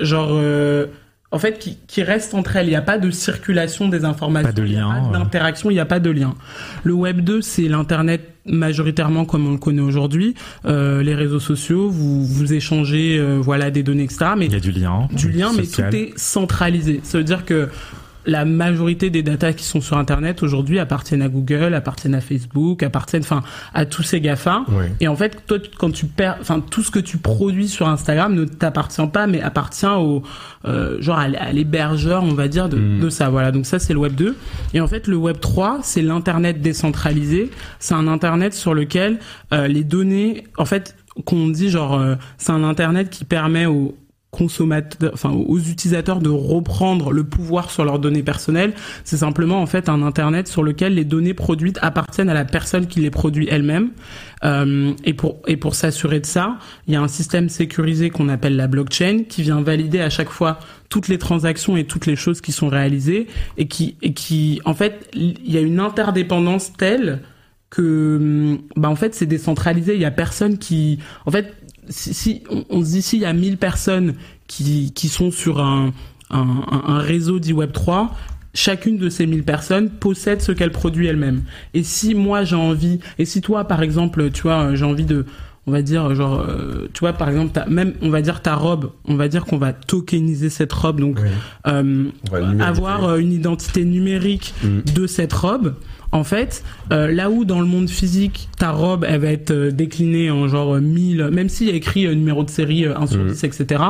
Genre euh, en fait qui, qui restent entre elles. Il n'y a pas de circulation des informations.
Pas de
il y a
lien,
d'interaction il n'y a pas de lien. Le web 2 c'est l'internet majoritairement comme on le connaît aujourd'hui. Euh, les réseaux sociaux vous vous échangez euh, voilà des données etc mais
Il y a du lien.
du lien, mais tout est centralisé. Ça veut dire que la majorité des datas qui sont sur Internet aujourd'hui appartiennent à Google, appartiennent à Facebook, appartiennent, enfin, à tous ces GAFA.
Ouais.
Et en fait, toi, quand tu perds, enfin, tout ce que tu produis sur Instagram ne t'appartient pas, mais appartient au, euh, genre, à, l'hébergeur, on va dire, de, de ça. Voilà. Donc ça, c'est le Web 2. Et en fait, le Web 3, c'est l'Internet décentralisé. C'est un Internet sur lequel euh, les données, en fait, qu'on dit genre, euh, c'est un Internet qui permet aux consommateurs, enfin aux utilisateurs de reprendre le pouvoir sur leurs données personnelles. C'est simplement en fait un internet sur lequel les données produites appartiennent à la personne qui les produit elle-même. Euh, et pour et pour s'assurer de ça, il y a un système sécurisé qu'on appelle la blockchain qui vient valider à chaque fois toutes les transactions et toutes les choses qui sont réalisées et qui et qui en fait il y a une interdépendance telle que hum, bah en fait c'est décentralisé il y a personne qui en fait si, si on, on se dit s'il y a 1000 personnes qui qui sont sur un un, réseau dit Web 3 chacune de ces 1000 personnes possède ce qu'elle produit elle-même et si moi j'ai envie et si toi par exemple tu vois j'ai envie de on va dire genre euh, tu vois par exemple même on va dire ta robe on va dire qu'on va tokeniser cette robe donc
Oui.
euh, avoir euh, une identité numérique
Mm.
de cette robe en fait euh, là où dans le monde physique ta robe elle va être euh, déclinée en genre euh, 1000 même s'il y a écrit euh, numéro de série euh, 1 sur
Mm.
10 etc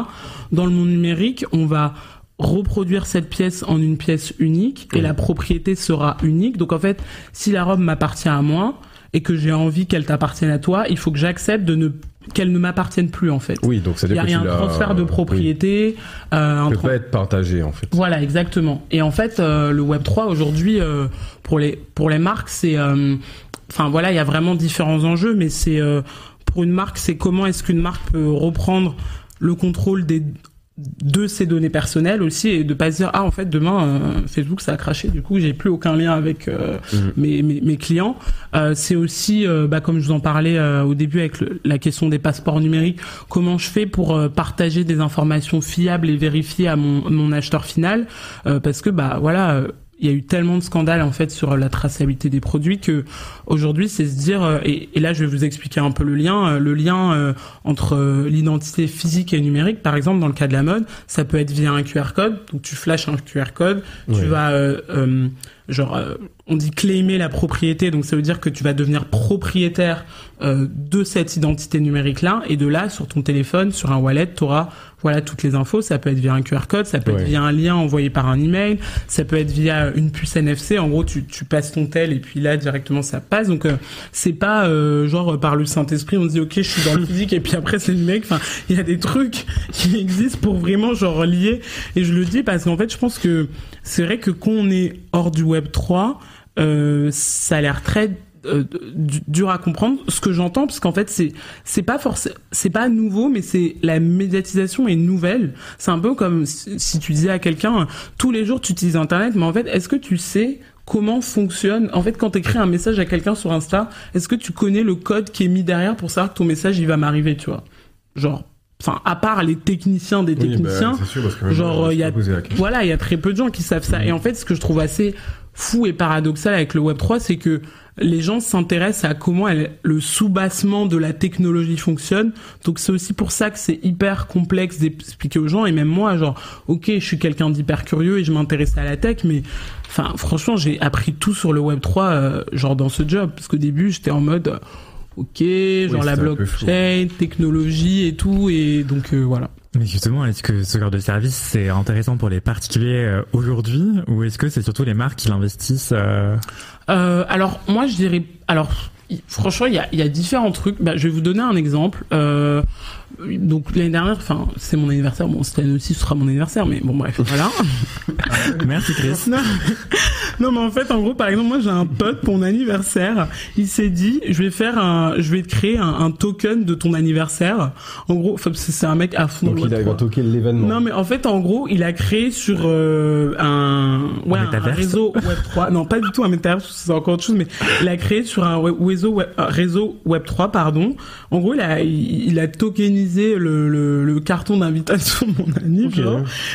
dans le monde numérique on va reproduire cette pièce en une pièce unique et
Oui.
la propriété sera unique donc en fait si la robe m'appartient à moi et que j'ai envie qu'elle t'appartienne à toi il faut que j'accepte de ne qu'elle ne m'appartienne plus en fait
Oui, donc ça
il
veut
y
dire
il y a un transfert de
oui.
propriété euh, un
Il peut pas être partagé en fait.
voilà, exactement. Et en fait, euh, le Web 3 aujourd'hui, euh, pour les pour les marques, c'est, euh, enfin voilà, il y a vraiment différents enjeux, mais c'est euh, pour une marque, c'est comment est-ce qu'une marque peut reprendre le contrôle des de ses données personnelles aussi et de pas se dire ah en fait demain euh, Facebook ça a craché. Du coup j'ai plus aucun lien avec euh,
Mhm.
mes, mes, mes clients. Euh, c'est aussi euh, bah, comme je vous en parlais euh, au début avec le- la question des passeports numériques comment je fais pour partager des informations fiables et vérifiées à mon, mon acheteur final? Euh, parce que bah voilà euh, il y a eu tellement de scandales en fait sur la traçabilité des produits que aujourd'hui c'est se dire euh, et, et, là je vais vous expliquer un peu le lien euh, le lien euh, entre l'identité physique et numérique. Par exemple dans le cas de la mode ça peut être via un QR code. Donc tu flashes un QR code tu vas genre on dit claimer la propriété donc ça veut dire que tu vas devenir propriétaire de cette identité numérique là et de là sur ton téléphone sur un wallet tu auras voilà toutes les infos. Ça peut être via un QR code, ça peut être via un lien envoyé par un email, ça peut être via une puce NFC. En gros, tu, tu passes ton tel et puis là directement ça passe. Donc euh, c'est pas euh, genre par le Saint Esprit on se dit ok je suis dans le physique et puis après c'est le mec. Enfin il y a des trucs qui existent pour vraiment genre lier. Et je le dis parce qu'en fait je pense que c'est vrai que quand on est hors du Web 3 euh, ça a l'air très euh, dur à comprendre. Ce que j'entends, parce qu'en fait, c'est c'est pas forcément, c'est pas nouveau, mais c'est la médiatisation est nouvelle. C'est un peu comme si, tu disais à quelqu'un tous les jours tu utilises Internet, mais en fait, est-ce que tu sais comment fonctionne En fait, quand tu écris un message à quelqu'un sur Insta, est-ce que tu connais le code qui est mis derrière pour savoir que ton message il va m'arriver, tu vois? Genre enfin à part les techniciens des bah, techniciens genre il y a voilà il y a très peu de gens qui savent ça et en fait ce que je trouve assez fou et paradoxal avec le web 3 c'est que les gens s'intéressent à comment le sous-bassement de la technologie fonctionne. Donc c'est aussi pour ça que c'est hyper complexe d'expliquer aux gens. Et même moi, genre, ok, je suis quelqu'un d'hyper curieux et je m'intéresse à la tech, mais enfin, franchement, j'ai appris tout sur le Web 3, euh, genre dans ce job, parce qu'au début, j'étais en mode, euh, ok, genre la blockchain, technologie et tout, et donc euh, voilà.
Mais justement, est-ce que ce genre de service c'est intéressant pour les particuliers aujourd'hui ou est-ce que c'est surtout les marques qui l'investissent
euh, alors moi je dirais alors franchement il y a, y a différents trucs. Bah, je vais vous donner un exemple. Euh, donc l'année dernière, enfin c'est mon anniversaire. Bon cette année aussi ce sera mon anniversaire, mais bon bref voilà.
Merci Chris.
Non, mais en fait en gros par exemple moi j'ai un pote pour mon anniversaire. Il s'est dit je vais faire un, je vais te créer un, token de ton anniversaire. En gros c'est un mec à fond.
Donc il a token l'événement.
Non mais en fait en gros il a créé sur euh, un ouais un, réseau Web 3. Non pas du tout un métaverse c'est encore autre chose, mais il a créé sur un réseau Web, réseau Web 3 pardon. En gros il a il a tokenisé le, le, le carton d'invitation de mon ami,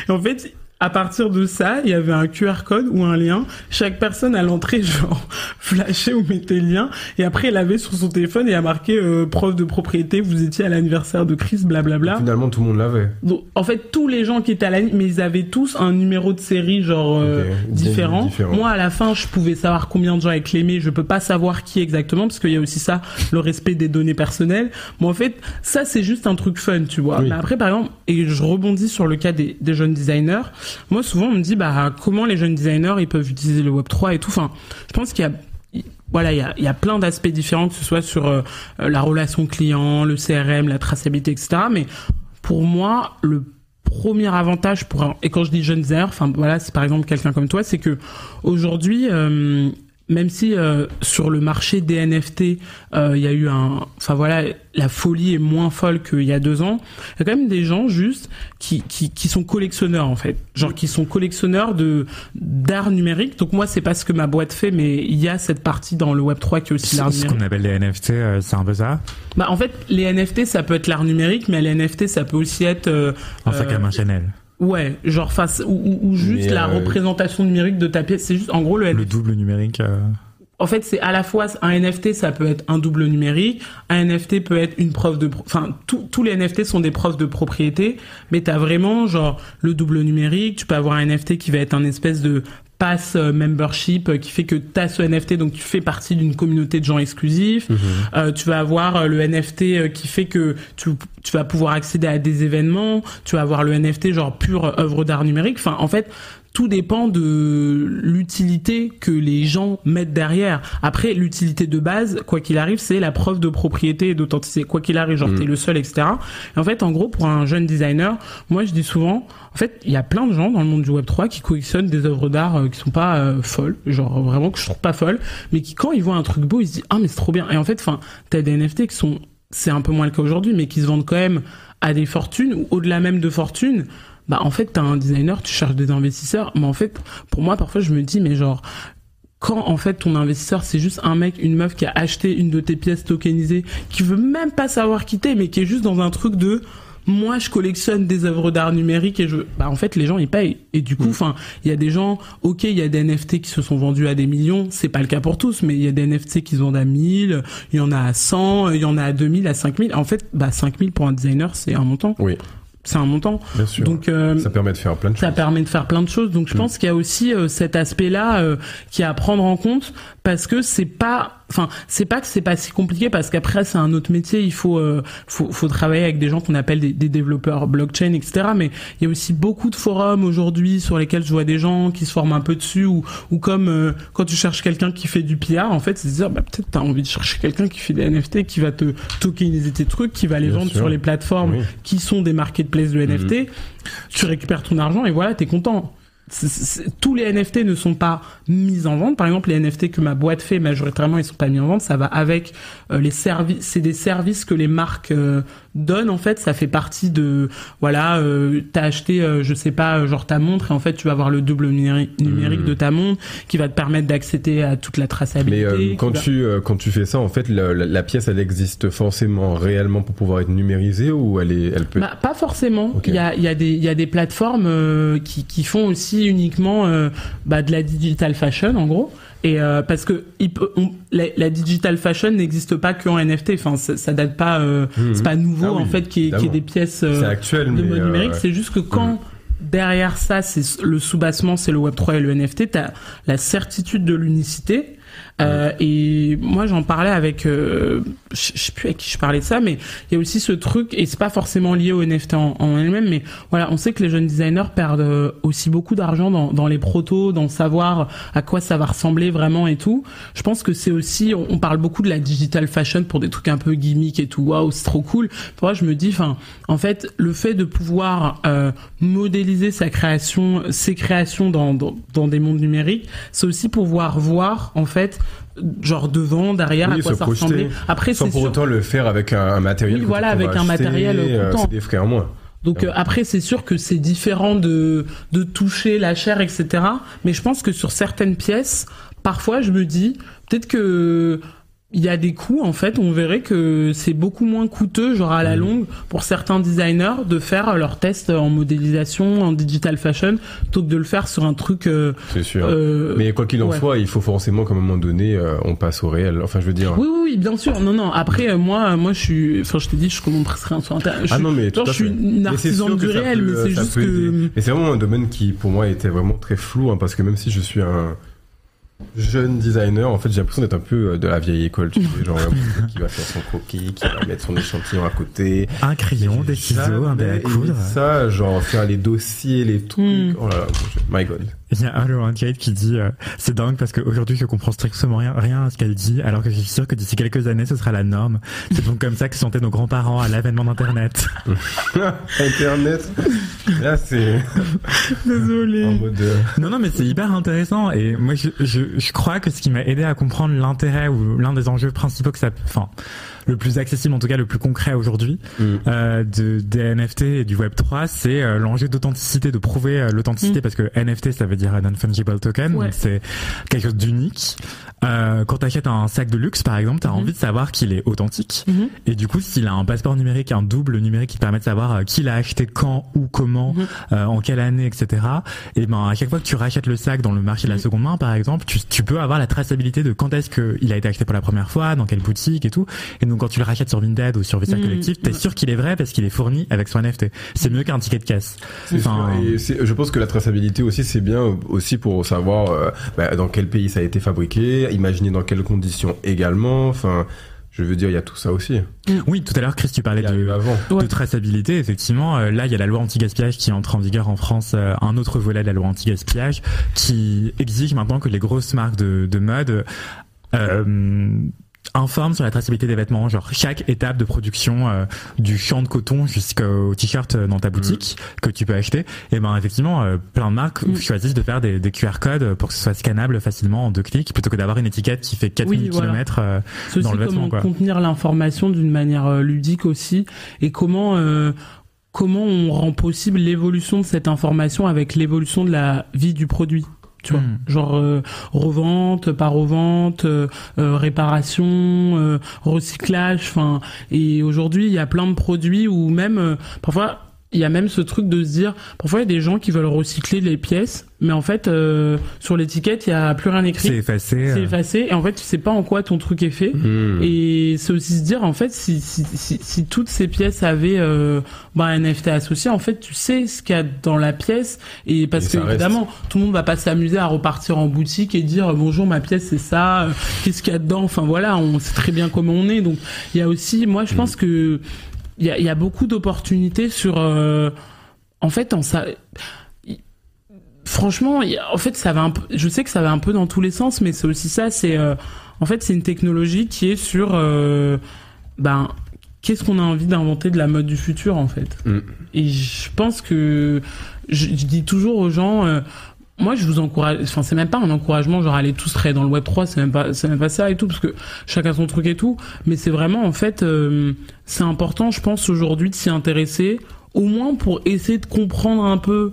Et en fait, à partir de ça, il y avait un QR code ou un lien. Chaque personne à l'entrée, genre, flashait ou mettait le lien. Et après, elle avait sur son téléphone et a marqué euh, preuve de propriété, vous étiez à l'anniversaire de Chris, blablabla.
Finalement, tout le monde l'avait.
Donc, en fait, tous les gens qui étaient à l'anniversaire, mais ils avaient tous un numéro de série, genre, euh, différent. Moi, à la fin, je pouvais savoir combien de gens avaient clémé. Je peux pas savoir qui exactement, parce qu'il y a aussi ça, le respect des données personnelles. Mais en fait, ça, c'est juste un truc fun, tu vois. Mais après, par exemple, et je rebondis sur le cas des, des jeunes designers, moi, souvent, on me dit, bah, comment les jeunes designers, ils peuvent utiliser le Web 3 et tout. Enfin, je pense qu'il y a voilà, il y a, y a, plein d'aspects différents, que ce soit sur euh, la relation client, le CRM, la traçabilité, etc. Mais pour moi, le premier avantage pour et quand je dis jeunes designer, enfin voilà, c'est par exemple quelqu'un comme toi, c'est que aujourd'hui, euh, même si euh, sur le marché des NFT, euh, il y a eu un, enfin voilà, la folie est moins folle qu'il y a deux ans. Il y a quand même des gens juste qui, qui, qui sont collectionneurs en fait, genre qui sont collectionneurs de d'art numérique. Donc moi c'est pas ce que ma boîte fait, mais il y a cette partie dans le Web 3 qui est aussi l'art numérique.
Ce qu'on appelle les NFT, euh, c'est un peu ça?
Bah en fait les NFT ça peut être l'art numérique, mais les NFT ça peut aussi être. Euh,
en sac à main Chanel.
Ouais, genre face ou, ou juste la euh, représentation numérique de ta pièce. C'est juste en gros le,
le double numérique. Euh.
En fait, c'est à la fois un NFT, ça peut être un double numérique, un NFT peut être une preuve de, enfin tous les NFT sont des preuves de propriété, mais t'as vraiment genre le double numérique. Tu peux avoir un NFT qui va être un espèce de pass euh, membership euh, qui fait que tu as ce NFT donc tu fais partie d'une communauté de gens exclusifs mhm. euh, tu vas avoir le NFT qui fait que tu, tu vas pouvoir accéder à des événements tu vas avoir le NFT genre pure œuvre d'art numérique enfin en fait tout dépend de l'utilité que les gens mettent derrière. Après, l'utilité de base, quoi qu'il arrive, c'est la preuve de propriété et d'authenticité. Quoi qu'il arrive, genre mm. t'es le seul, etc. Et en fait, en gros, pour un jeune designer, moi je dis souvent, en fait, il y a plein de gens dans le monde du Web 3 qui collectionnent des œuvres d'art euh, qui sont pas euh, folles, genre vraiment que je trouve pas folles, mais qui quand ils voient un truc beau, ils se disent ah mais c'est trop bien. Et en fait, enfin, t'as des NFT qui sont, c'est un peu moins le cas aujourd'hui, mais qui se vendent quand même à des fortunes ou au-delà même de fortunes bah en fait t'as un designer, tu cherches des investisseurs, mais en fait pour moi parfois je me dis mais genre quand en fait ton investisseur c'est juste un mec, une meuf qui a acheté une de tes pièces tokenisées, qui veut même pas savoir quitter, mais qui est juste dans un truc de moi je collectionne des œuvres d'art numérique et je bah en fait les gens ils payent. Et du coup
Mm.
enfin il y a des gens OK il y a des NFT qui se sont vendus à des millions. C'est pas le cas pour tous mais il y a des NFT qui se vendent à 1000 il y en a à 100 il y en a à 2000 à 5000 en fait bah 5000 pour un designer c'est un montant.
Oui,
c'est un montant
bien sûr.
donc euh,
ça permet de faire plein de choses.
ça permet de faire plein de choses. Donc je pense qu'il y a aussi euh, cet aspect-là euh, qui est à prendre en compte parce que c'est pas, enfin c'est pas que c'est pas si compliqué parce qu'après c'est un autre métier. Il faut, euh, faut faut travailler avec des gens qu'on appelle des, des développeurs blockchain, etc. Mais il y a aussi beaucoup de forums aujourd'hui sur lesquels je vois des gens qui se forment un peu dessus ou ou comme euh, quand tu cherches quelqu'un qui fait du PR, en fait c'est dire bah, peut-être t'as envie de chercher quelqu'un qui fait des NFT qui va te tokeniser tes trucs, qui va les
Bien
vendre
sûr.
sur les plateformes
Oui.
qui sont des marketplaces de NFT. Tu récupères ton argent et voilà, t'es content. Tous les NFT ne sont pas mis en vente. Par exemple, les NFT que ma boîte fait, majoritairement, ils sont pas mis en vente. Ça va avec euh, les services. C'est des services que les marques euh, donnent. En fait, ça fait partie de voilà. Euh, T'as acheté, je sais pas, genre ta montre et en fait, tu vas avoir le double numérique, de ta montre qui va te permettre d'accéder à toute la
Mais
traçabilité. qui
quand
va-
tu quand tu fais ça, en fait, la, la- la pièce, elle existe forcément réellement pour pouvoir être numérisée ou elle est, elle peut.
Bah, pas forcément. Il y a, il y a des, il y a des plateformes qui, qui font aussi uniquement euh, bah, de la digital fashion en gros. Et euh, parce que il peut- on- la, la digital fashion n'existe pas que en NFT. Enfin, ça, ça date pas. euh,
Mhm.
C'est pas nouveau
Ah oui,
en fait qu'il y ait- y des pièces euh,
c'est actuel,
de mode numérique. C'est juste que quand derrière ça, c'est le sous-bassement, c'est le Web 3 et le NFT, t'as la certitude de l'unicité. Euh, et moi j'en parlais avec euh, je sais plus avec qui je parlais de ça mais il y a aussi ce truc et c'est pas forcément lié au NFT en, en elle-même mais voilà on sait que les jeunes designers perdent euh, aussi beaucoup d'argent dans, dans les protos dans savoir à quoi ça va ressembler vraiment et tout. Je pense que c'est aussi on, on parle beaucoup de la digital fashion pour des trucs un peu gimmick et tout. Waouh c'est trop cool. Pour moi je me dis enfin en fait le fait de pouvoir euh, modéliser sa création ses créations dans, dans, dans des mondes numériques c'est aussi pouvoir voir en fait genre devant derrière
Oui,
à quoi ça
projeter,
ressemblait après
Sans pour
sûr
autant le faire avec un, un matériel.
Oui, voilà, avec un
acheter,
matériel
euh,
coûtant.
C'est des frais en moins.
Donc euh, après, c'est sûr que c'est différent de de toucher la chair, etc. Mais je pense que sur certaines pièces, parfois, je me dis peut-être que il y a des coûts en fait. On verrait que c'est beaucoup moins coûteux, genre à la
Mhm.
longue, pour certains designers de faire leurs tests en modélisation, en digital fashion, plutôt que de le faire sur un truc. euh,
C'est sûr.
euh,
mais quoi qu'il en
ouais.
soit, il faut forcément qu'à un moment donné, euh, on passe au réel. Enfin, je veux dire.
Oui, oui, oui, bien sûr. Non, non. Après, euh, moi, moi, je suis. Enfin, je te dis, je commencerai un sur internet. Je
Ah
suis-
non, mais tout
genre,
à
je suis une
sûr
du réel,
peut-
mais c'est juste que.
aider. Mais c'est vraiment un domaine qui, pour moi, était vraiment très flou, hein, parce que même si je suis un jeune designer, en fait, j'ai l'impression d'être un peu euh, de la vieille école, tu sais, genre mec qui va faire son croquis, qui va mettre son échantillon à côté.
Un crayon, des ciseaux, un dé à coudre.
Ça, genre faire les dossiers, les trucs.
Hmm.
Oh là là, my god.
Il y a un Kate qui dit euh, c'est dingue parce qu'aujourd'hui je comprends strictement rien, rien à ce qu'elle dit alors que je suis sûr que d'ici quelques années ce sera la norme. C'est donc comme ça que se sentaient nos grands-parents à l'avènement d'internet.
Internet. Là, c'est en
Désolé.
mode. euh,
Non non mais c'est hyper intéressant et moi je, je, je crois que ce qui m'a aidé à comprendre l'intérêt ou l'un des enjeux principaux que ça enfin le plus accessible en tout cas le plus concret aujourd'hui
Mm.
euh, de des NFT et du Web 3 c'est euh, l'enjeu d'authenticité de prouver euh, l'authenticité
Mm.
parce que NFT ça veut dire non fungible token
Ouais.
donc c'est quelque chose d'unique euh, quand tu achètes un sac de luxe par exemple tu as
Mhm.
envie de savoir qu'il est authentique
Mhm.
et du coup s'il a un passeport numérique un double numérique qui te permet de savoir euh, qui l'a acheté quand où comment
Mhm.
euh, en quelle année etc et ben à chaque fois que tu rachètes le sac dans le marché de la
Mhm.
seconde main par exemple tu, tu peux avoir la traçabilité de quand est-ce qu'il a été acheté pour la première fois dans quelle boutique et tout et donc quand tu le rachètes sur Vinted ou sur Vista
Mhm.
Collective t'es sûr qu'il est vrai parce qu'il est fourni avec son NFT c'est mieux qu'un ticket de caisse
C'est
Enfin,
sûr. Et c'est- je pense que la traçabilité aussi, c'est bien aussi pour savoir euh, bah, dans quel pays ça a été fabriqué, imaginer dans quelles conditions également. Enfin, je veux dire, il y a tout ça aussi.
oui tout à l'heure Chris tu parlais de
avant.
Ouais.
de traçabilité, effectivement, euh, là il y a la loi anti-gaspillage qui entre en vigueur en France, euh, un autre volet de la loi anti-gaspillage qui exige maintenant que les grosses marques de, de mode euh, informent sur la traçabilité des vêtements, genre chaque étape de production euh, du champ de coton jusqu'au t-shirt euh, dans ta boutique que tu peux acheter. Et ben effectivement, euh, plein de marques
Mm.
choisissent de faire des, des QR codes pour que ce soit scannable facilement en deux clics plutôt que d'avoir une étiquette qui fait 4000
Oui, voilà.
km. euh, dans le vêtement,
comment
quoi.
contenir l'information d'une manière ludique aussi et comment comment on rend possible l'évolution de cette information avec l'évolution de la vie du produit? Tu vois
Mm.
genre euh, revente pas revente euh, euh, réparation euh, recyclage enfin et aujourd'hui il y a plein de produits où même euh, parfois il y a même ce truc de se dire parfois il y a des gens qui veulent recycler les pièces mais en fait euh, sur l'étiquette il y a plus rien écrit
C'est effacé.
c'est
euh,
effacé et en fait tu sais pas en quoi ton truc est fait
Hmm.
et c'est aussi se dire en fait si si si, si toutes ces pièces avaient euh, bah, un NFT associé en fait tu sais ce qu'il y a dans la pièce et parce
Et
que
reste.
évidemment tout le monde va pas s'amuser à repartir en boutique et dire bonjour ma pièce c'est ça euh, qu'est-ce qu'il y a dedans? Enfin voilà on sait très bien comment on est donc il y a aussi moi je pense que il y a, il y a beaucoup d'opportunités sur euh, en fait en ça franchement il y a- en fait ça va un peu je sais que ça va un peu dans tous les sens mais c'est aussi ça c'est euh, en fait c'est une technologie qui est sur euh, ben qu'est-ce qu'on a envie d'inventer de la mode du futur en fait
Mm.
et je pense que je, je dis toujours aux gens euh, moi je vous encourage enfin c'est même pas un encouragement genre allez tous travailler dans le web 3 c'est même pas c'est même pas ça et tout parce que chacun son truc et tout. Mais c'est vraiment en fait euh, c'est important je pense aujourd'hui de s'y intéresser au moins pour essayer de comprendre un peu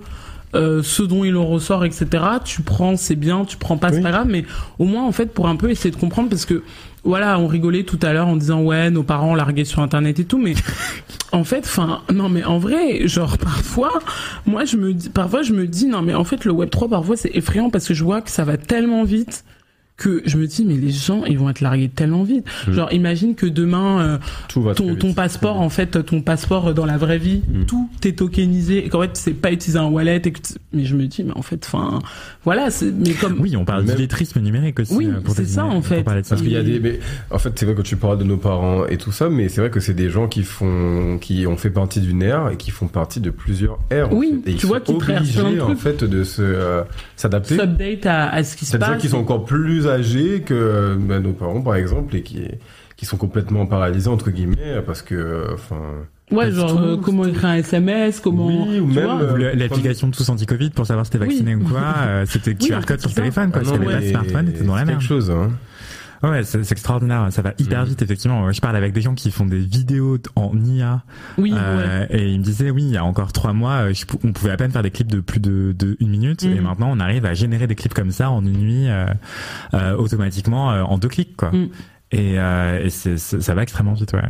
euh, ce dont il en ressort, etc. Tu prends, c'est bien, tu prends pas, c'est
Oui.
pas grave, mais au moins en fait pour un peu essayer de comprendre parce que voilà, on rigolait tout à l'heure en disant ouais, nos parents larguaient sur internet et tout, mais en fait, enfin non mais en vrai, genre parfois, moi je me dis, parfois je me dis non mais en fait le Web 3 parfois c'est effrayant parce que je vois que ça va tellement vite que je me dis mais les gens ils vont être largués tellement vite. Genre imagine que demain euh,
Tout va très
ton, ton passeport en fait ton passeport dans la vraie vie
Mm.
tout est tokenisé et qu'en fait c'est pas utiliser un wallet et que tu- mais je me dis mais en fait enfin voilà c'est mais comme
Oui, on parle
Même-
d'illettrisme numérique aussi.
Oui,
pour
c'est ça, en fait.
Parce qu'il y a des, mais en fait, c'est vrai que tu parles de nos parents et tout ça, mais c'est vrai que c'est des gens qui font, qui ont fait partie d'une ère et qui font partie de plusieurs ères. en
Oui,
fait. Et
tu
ils
vois
sont
qu'ils
obligés, en fait, de se euh, s'adapter.
s'update à, à ce qui se
C'est des gens
passe
qui sont encore plus âgés que bah, nos parents, par exemple, et qui qui sont complètement paralysés entre guillemets parce que, enfin.
ouais genre euh, comment écrire un SMS comment
Oui, ou même, euh,
L'application tous anti-Covid pour savoir si t'es vacciné
Oui.
ou quoi, euh, c'était
Oui,
QR
en
code sur le téléphone, quoi.
Ah
Parce
non,
qu'il n'y avait pas de smartphone, t'étais dans la merde.
quelque chose, hein.
Ouais, c'est c'est extraordinaire. Ça va hyper
Mm.
vite, effectivement. Je parle avec des gens qui font des vidéos en IA.
oui
euh,
ouais
Et ils me disaient, oui, il y a encore trois mois, euh, je on pouvait à peine faire des clips de plus de, de une minute.
Mm.
Et maintenant, on arrive à générer des clips comme ça en une nuit, euh, euh, automatiquement, euh, en deux clics, quoi.
Mm.
Et, euh, et c'est- c'est- ça va extrêmement vite, ouais.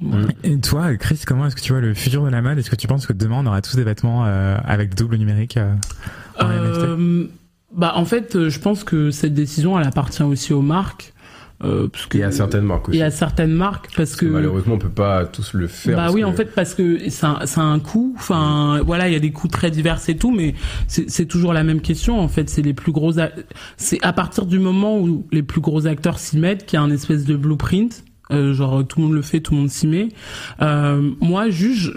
Ouais.
Et toi, Chris, comment est-ce que tu vois le futur de la mode? Est-ce que tu penses que demain on aura tous des vêtements euh, avec double numérique euh, en NFT
bah en fait euh, je pense que cette décision elle appartient aussi aux marques euh, parce que
Et à certaines marques aussi.
et à certaines marques parce
Parce
que
que malheureusement, on peut pas tous le faire.
bah oui,
que-
en fait, parce que ça, ça a un coût. Enfin, voilà, il y a des coûts très divers et tout, mais c'est c'est toujours la même question. En fait, c'est les plus gros. a- C'est à partir du moment où les plus gros acteurs s'y mettent qu'il y a un espèce de blueprint. Euh, genre tout le monde le fait, tout le monde s'y met. Euh, moi, juge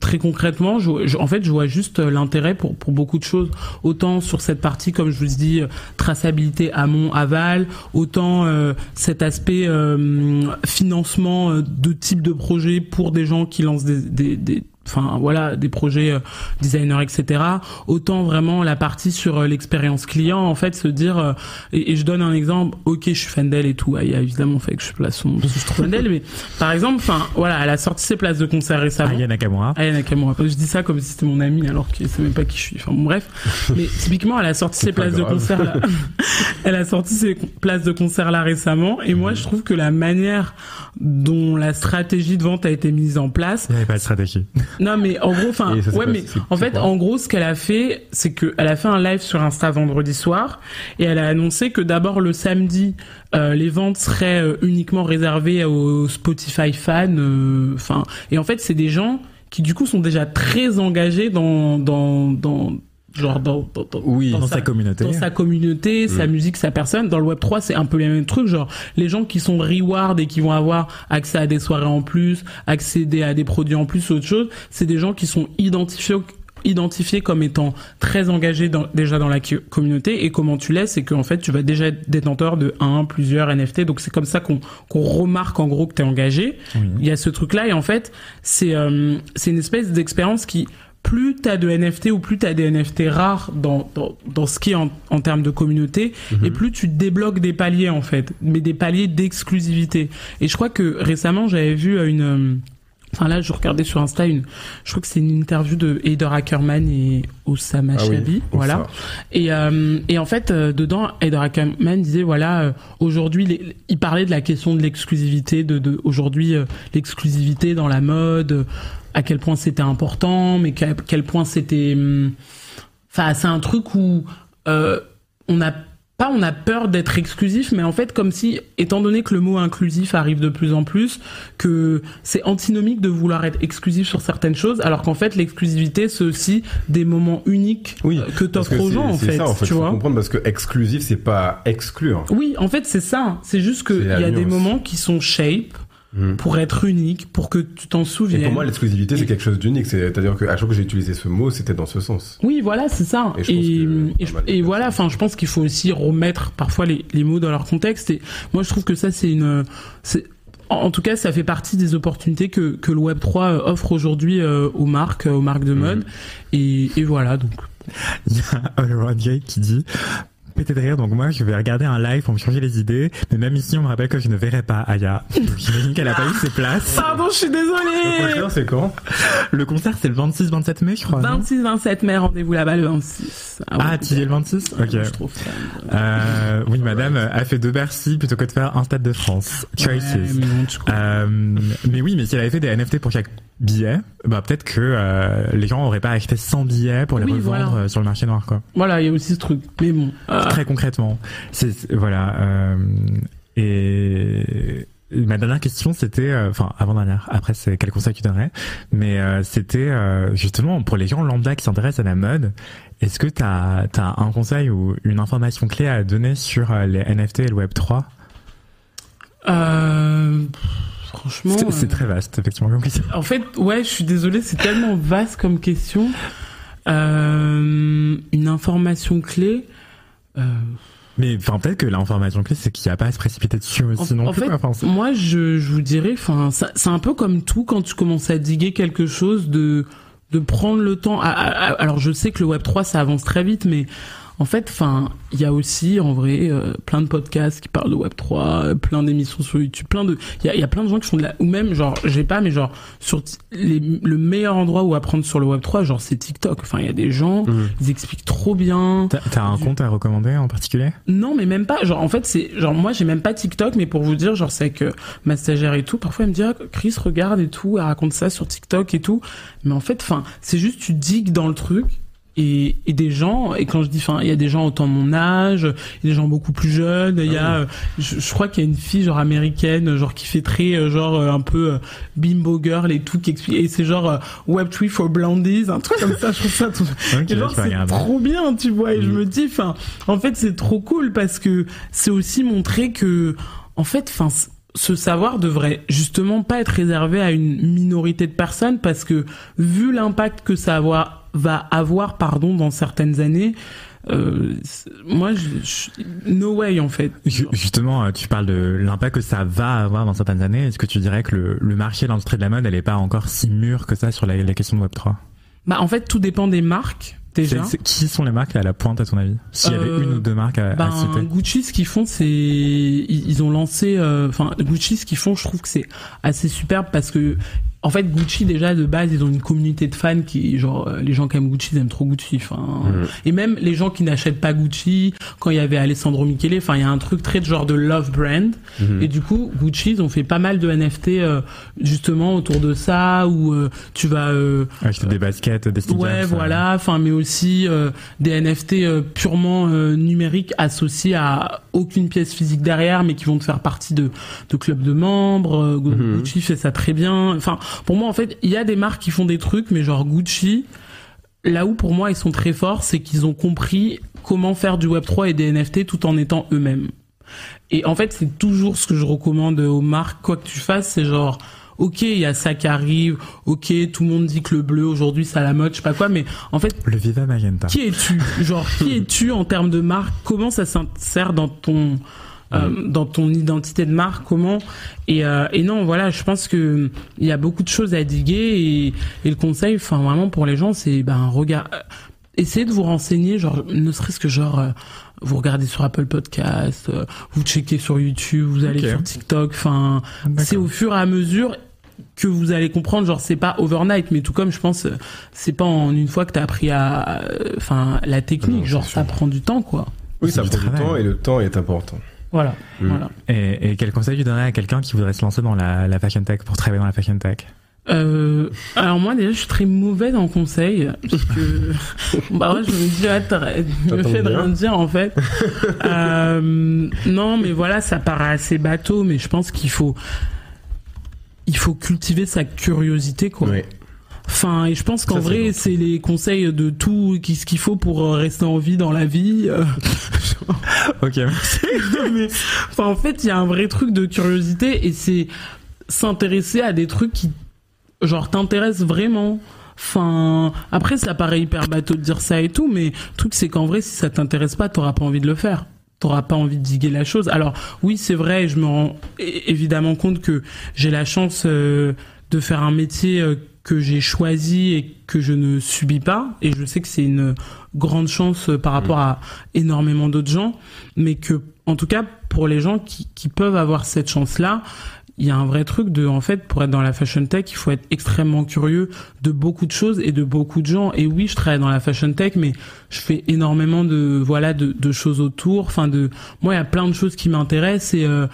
très concrètement, je, je- en fait, je vois juste euh, l'intérêt pour pour beaucoup de choses. Autant sur cette partie, comme je vous dis, euh, traçabilité amont aval, autant euh, cet aspect euh, financement euh, de type de projet pour des gens qui lancent des, des, des enfin voilà des projets euh, designers etc autant vraiment la partie sur euh, l'expérience client en fait se dire euh, et, et je donne un exemple ok je suis fan d'elle et tout Ah, il y a évidemment fait que je place son je trouve fan d'elle mais par exemple enfin voilà elle a sorti ses places de concert récemment
Aya Nakamura.
Aya Nakamura. Je dis ça comme si c'était mon ami alors qu'il sait même pas qui je suis. Enfin bon, bref. Mais typiquement, elle a sorti ses places de concert là. elle a sorti ses places de concert là récemment. Et moi, je trouve que la manière dont la stratégie de vente a été mise en place,
Il n'y avait pas de stratégie.
Non mais en gros, enfin, ouais, mais en fait, en gros, ce qu'elle a fait, c'est que elle a fait un live sur Insta vendredi soir et elle a annoncé que d'abord le samedi, euh, les ventes seraient euh, uniquement réservées aux Spotify fans. euh, Enfin, et en fait, c'est des gens qui du coup sont déjà très engagés dans dans dans genre dans dans, dans-
Oui.
Dans sa communauté.
dans sa communauté, sa musique, sa personne. Dans le Web 3, c'est un peu les mêmes trucs. Genre, les gens qui sont reward et qui vont avoir accès à des soirées en plus, accéder à des produits en plus, autre chose, c'est des gens qui sont identifiés identifiés comme étant très engagés dans, déjà dans la communauté et comment tu l'es c'est qu'en fait tu vas déjà être détenteur de un plusieurs NFT donc c'est comme ça qu'on qu'on remarque en gros que tu es engagé il y a ce truc là et en fait c'est euh, c'est une espèce d'expérience qui plus t'as de NFT ou plus t'as des NFT rares dans, dans, dans ce qui est en, en termes de communauté, et plus tu débloques des paliers en fait, mais des paliers d'exclusivité. Et je crois que récemment j'avais vu une euh, Enfin là, je regardais sur Insta une, je crois que c'est une interview de Heider Ackerman et Osama
Ah oui, Ossa.
voilà. Et, euh, et en fait, euh, dedans, Heider Ackerman disait voilà, euh, aujourd'hui, il parlait de la question de l'exclusivité, de, de aujourd'hui euh, l'exclusivité dans la mode, euh, à quel point c'était important, mais qu'à quel point c'était, hum, enfin, c'est un truc où euh, on a pas on a peur d'être exclusif, mais en fait comme si, étant donné que le mot inclusif arrive de plus en plus, que c'est antinomique de vouloir être exclusif sur certaines choses, alors qu'en fait l'exclusivité c'est aussi des moments uniques
Oui,
euh, que t'offres aux gens en fait,
ça, en fait,
tu
faut
vois.
comprendre parce que exclusif, c'est pas exclure.
Oui, en fait c'est ça. C'est juste que
C'est
il
la
y a des moments qui sont shape
Mhm.
pour être uniques, pour que tu t'en
Et
souviennes.
pour moi, l'exclusivité, c'est quelque chose d'unique. C'est-à-dire qu'à chaque fois que j'ai utilisé ce mot, c'était dans ce sens.
Oui, voilà, c'est ça.
Et
Et,
pense que
et, je- et voilà, enfin, je pense qu'il faut aussi remettre parfois les, les mots dans leur contexte. Et moi, je trouve que ça, c'est une, c'est, en tout cas, ça fait partie des opportunités que, que le Web 3 euh, offre aujourd'hui euh, aux marques, euh, aux marques de mode. Et, et voilà, donc.
Il y a All Around qui dit Pété de rire, donc moi je vais regarder un live pour me changer les idées, mais même ici on me rappelle que je ne verrai pas Aya. Donc j'imagine qu'elle a pas eu ses places.
Pardon, je suis
Le
désolée.
prochain, c'est quand?
Le concert c'est le 26-27 mai je crois. non?
26-27 mai, rendez-vous là-bas le 26.
Ah, tu y es le 26 Ok.
Je trouve ça.
Euh, oui, madame a fait deux Bercy plutôt que de faire un Stade de France. Choices.
Ouais, mais tu.
Euh, mais oui, mais si elle avait fait des NFT pour chaque billet, bah peut-être que euh, les gens auraient pas acheté 100 billets pour les
Oui,
revendre
voilà.
euh, sur le marché noir, quoi.
Voilà, il y a aussi ce truc. Mais bon. euh,
Très concrètement, c'est voilà. euh, et ma dernière question, c'était, enfin avant dernière. Après, c'est quel conseil tu donnerais Mais c'était justement pour les gens lambda qui s'intéressent à la mode. Est-ce que tu as, un conseil ou une information clé à donner sur les NFT et le Web 3
euh, franchement.
C'est
euh,
très vaste, effectivement, comme question.
En fait, ouais, je suis désolée, c'est tellement vaste comme question. Euh, une information clé. Euh,
Mais enfin, peut-être que l'information clé, c'est qu'il n'y a pas à se précipiter dessus aussi
en,
non
en
plus.
fait.
Enfin,
moi, je, je vous dirais, enfin, c'est un peu comme tout quand tu commences à diguer quelque chose, de de prendre le temps. à- à- à- alors, je sais que le Web 3, ça avance très vite, mais en fait, enfin, il y a aussi, en vrai, euh, plein de podcasts qui parlent de Web 3, euh, plein d'émissions sur YouTube, plein de, il y a, il y a plein de gens qui font de la, ou même, genre, j'ai pas, mais genre, sur les, le meilleur endroit où apprendre sur le Web 3, genre, c'est TikTok. Enfin, il y a des gens,
Mhm.
ils expliquent trop bien.
T'as t'as un compte à recommander en particulier?
Non, mais même pas. Genre, en fait, c'est genre moi, j'ai même pas TikTok, mais pour vous dire, genre, c'est que ma stagiaire et tout, parfois elle me dit, ah, Chris, regarde et tout, elle raconte ça sur TikTok et tout. Mais en fait, enfin, c'est juste tu digues dans le truc. Et, et des gens, et quand je dis, enfin, il y a des gens autant de mon âge, il y a des gens beaucoup plus jeunes, il y a, euh, je, je crois qu'il y a une fille genre américaine, genre qui fait très, euh, genre euh, un peu bimbo girl et tout, qui explique, et c'est genre euh, Web3 for blondies, un truc comme ça, je trouve ça tout, et genre, c'est trop bien, tu vois. Et je
Mhm.
me dis, enfin, en fait, c'est trop cool parce que c'est aussi montrer que, en fait, enfin, ce savoir devrait justement pas être réservé à une minorité de personnes parce que vu l'impact que ça avoir, va avoir, pardon, dans certaines années, euh, moi, je, je- no way en fait.
Ju- Justement, euh, tu parles de l'impact que ça va avoir dans certaines années. Est-ce que tu dirais que le, le marché, l'industrie de la mode, elle est pas encore si mûre que ça sur la, la question de Web 3
Bah, en fait, tout dépend des marques déjà.
C'est- Qui sont les marques à la pointe à ton avis? S'il y avait
Euh,
une ou deux marques à, à
Ben,
citer.
Gucci, ce qu'ils font, c'est ils, ils ont lancé, euh, enfin Gucci, ce qu'ils font, je trouve que c'est assez superbe parce que en fait Gucci déjà de base, ils ont une communauté de fans qui genre euh, les gens qui aiment Gucci, ils aiment trop Gucci, enfin
Mhm.
et même les gens qui n'achètent pas Gucci, quand il y avait Alessandro Michele, enfin il y a un truc très de genre de love brand
Mhm.
et du coup Gucci, ils ont fait pas mal de NFT euh, justement autour de ça où euh, tu vas euh,
Acheter des baskets, des stickers.
Ouais,
euh,
voilà. Enfin, mais aussi euh, des NFT euh, purement euh, numériques associés à aucune pièce physique derrière, mais qui vont te faire partie de, de clubs de membres.
Mhm.
Gucci fait ça très bien. Enfin, pour moi, en fait, il y a des marques qui font des trucs, mais genre Gucci, là où pour moi ils sont très forts, c'est qu'ils ont compris comment faire du Web 3 et des NFT tout en étant eux-mêmes. Et en fait, c'est toujours ce que je recommande aux marques, quoi que tu fasses, c'est genre, ok, il y a ça qui arrive, ok, tout le monde dit que le bleu aujourd'hui c'est à la mode, je sais pas quoi, mais en fait,
Le Viva Magenta.
qui es-tu? Genre, qui es-tu en termes de marque? Comment ça s'insère dans ton euh, dans ton identité de marque Comment et, euh, et non, voilà, je pense que il y a beaucoup de choses à diguer et, et le conseil, enfin vraiment pour les gens, c'est ben regard, euh, essayez de vous renseigner, genre ne serait-ce que genre euh, vous regardez sur Apple Podcast, euh, vous checkez sur YouTube, vous allez sur TikTok, enfin c'est au fur et à mesure que vous allez comprendre genre c'est pas overnight mais tout comme je pense c'est pas en une fois que t'as appris à enfin la technique
Non,
genre
c'est
ça
sûr.
prend du temps quoi
Oui, ça prend du
travail.
temps et le temps est important.
Voilà.
Mm.
voilà.
Et, et quel conseil tu donnerais à quelqu'un qui voudrait se lancer dans la, la fashion tech pour travailler dans la fashion tech?
Euh, alors moi déjà je suis très mauvaise en conseil parce que bah ouais je me dis le
T'entends
fait de rien dire en fait. Euh, non mais voilà ça paraît assez bateau mais je pense qu'il faut il faut cultiver sa curiosité quoi. Enfin et je pense qu'en vrai c'est les conseils de tout qui- ce qu'il faut pour euh, rester en vie dans la vie euh,
Ok, merci.
mais enfin en fait il y a un vrai truc de curiosité et c'est s'intéresser à des trucs qui genre t'intéressent vraiment. Enfin après ça paraît hyper bateau de dire ça et tout mais le truc c'est qu'en vrai si ça t'intéresse pas t'auras pas envie de le faire. T'auras pas envie de diguer la chose. Alors oui c'est vrai je me rends évidemment compte que j'ai la chance euh, de faire un métier euh, que j'ai choisi et que je ne subis pas. Et je sais que c'est une grande chance euh, par rapport à énormément d'autres gens. Mais que en tout cas pour les gens qui, qui peuvent avoir cette chance là il y a un vrai truc de en fait pour être dans la fashion tech il faut être extrêmement curieux de beaucoup de choses et de beaucoup de gens. Et oui je travaille dans la fashion tech mais je fais énormément de voilà de, de choses autour. Enfin de moi il y a plein de choses qui m'intéressent et euh,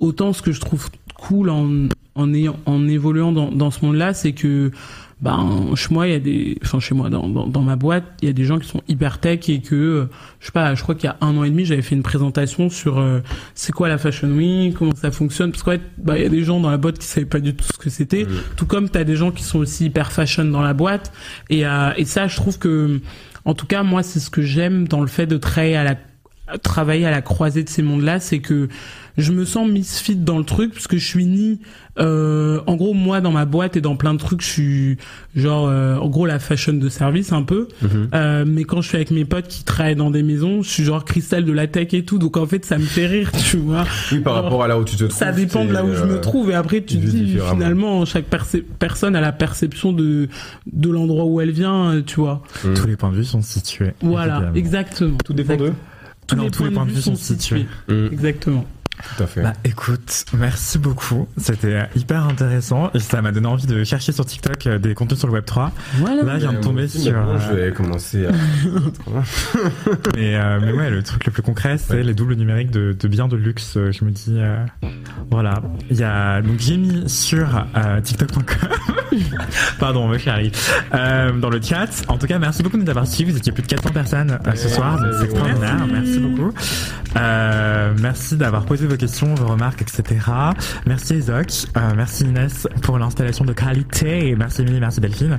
autant ce que je trouve cool en en, ayant, en évoluant dans, dans ce monde là c'est que ben chez moi il y a des enfin chez moi dans, dans, dans ma boîte il y a des gens qui sont hyper tech et que je sais pas je crois qu'il y a un an et demi j'avais fait une présentation sur euh, c'est quoi la fashion week comment ça fonctionne parce qu'en fait bah il y a des gens dans la boîte qui savaient pas du tout ce que c'était tout comme t'as des gens qui sont aussi hyper fashion dans la boîte et euh, et ça je trouve que en tout cas moi c'est ce que j'aime dans le fait de travailler à la travailler à la croisée de ces mondes-là, c'est que je me sens misfit dans le truc parce que je suis ni euh, en gros moi dans ma boîte et dans plein de trucs je suis genre euh, en gros la fashion de service un peu. Euh, mais quand je suis avec mes potes qui travaillent dans des maisons je suis genre cristal de la tech et tout. Donc en fait ça me fait rire tu vois.
Oui, par
Alors,
rapport à là où tu te trouves.
ça dépend de là où je me
euh,
trouve. Et après tu te dis finalement chaque personne a la perception de de l'endroit où elle vient euh, tu vois.
Mm.
Tous les points de vue sont situés.
voilà
évidemment.
exactement.
Tout dépend d'eux.
Tous, les, points de vue sont situés.
Mm.
exactement
Tout à fait.
Bah écoute, merci beaucoup. C'était hyper intéressant et ça m'a donné envie de chercher sur TikTok euh, des contenus sur le Web 3.
voilà
Là, je viens de tomber
aussi,
sur.
maintenant,
euh,
Je vais commencer à.
Mais, euh, mais ouais, le truc le plus concret, c'est
Ouais.
les doubles numériques de, de biens de luxe. Euh, Je me dis, euh, voilà. Il y a donc j'ai mis sur euh, TikTok.com. Pardon, me chérie. Euh, dans le chat. En tout cas, merci beaucoup de nous avoir suivis. Vous étiez plus de 400 personnes euh, ce soir, c'est
merci.
extraordinaire. Merci beaucoup. Euh, merci d'avoir posé vos questions, vos remarques, etc. Merci Ezoc. Euh, merci Inès pour l'installation de qualité. Merci Émilie, merci Delphine.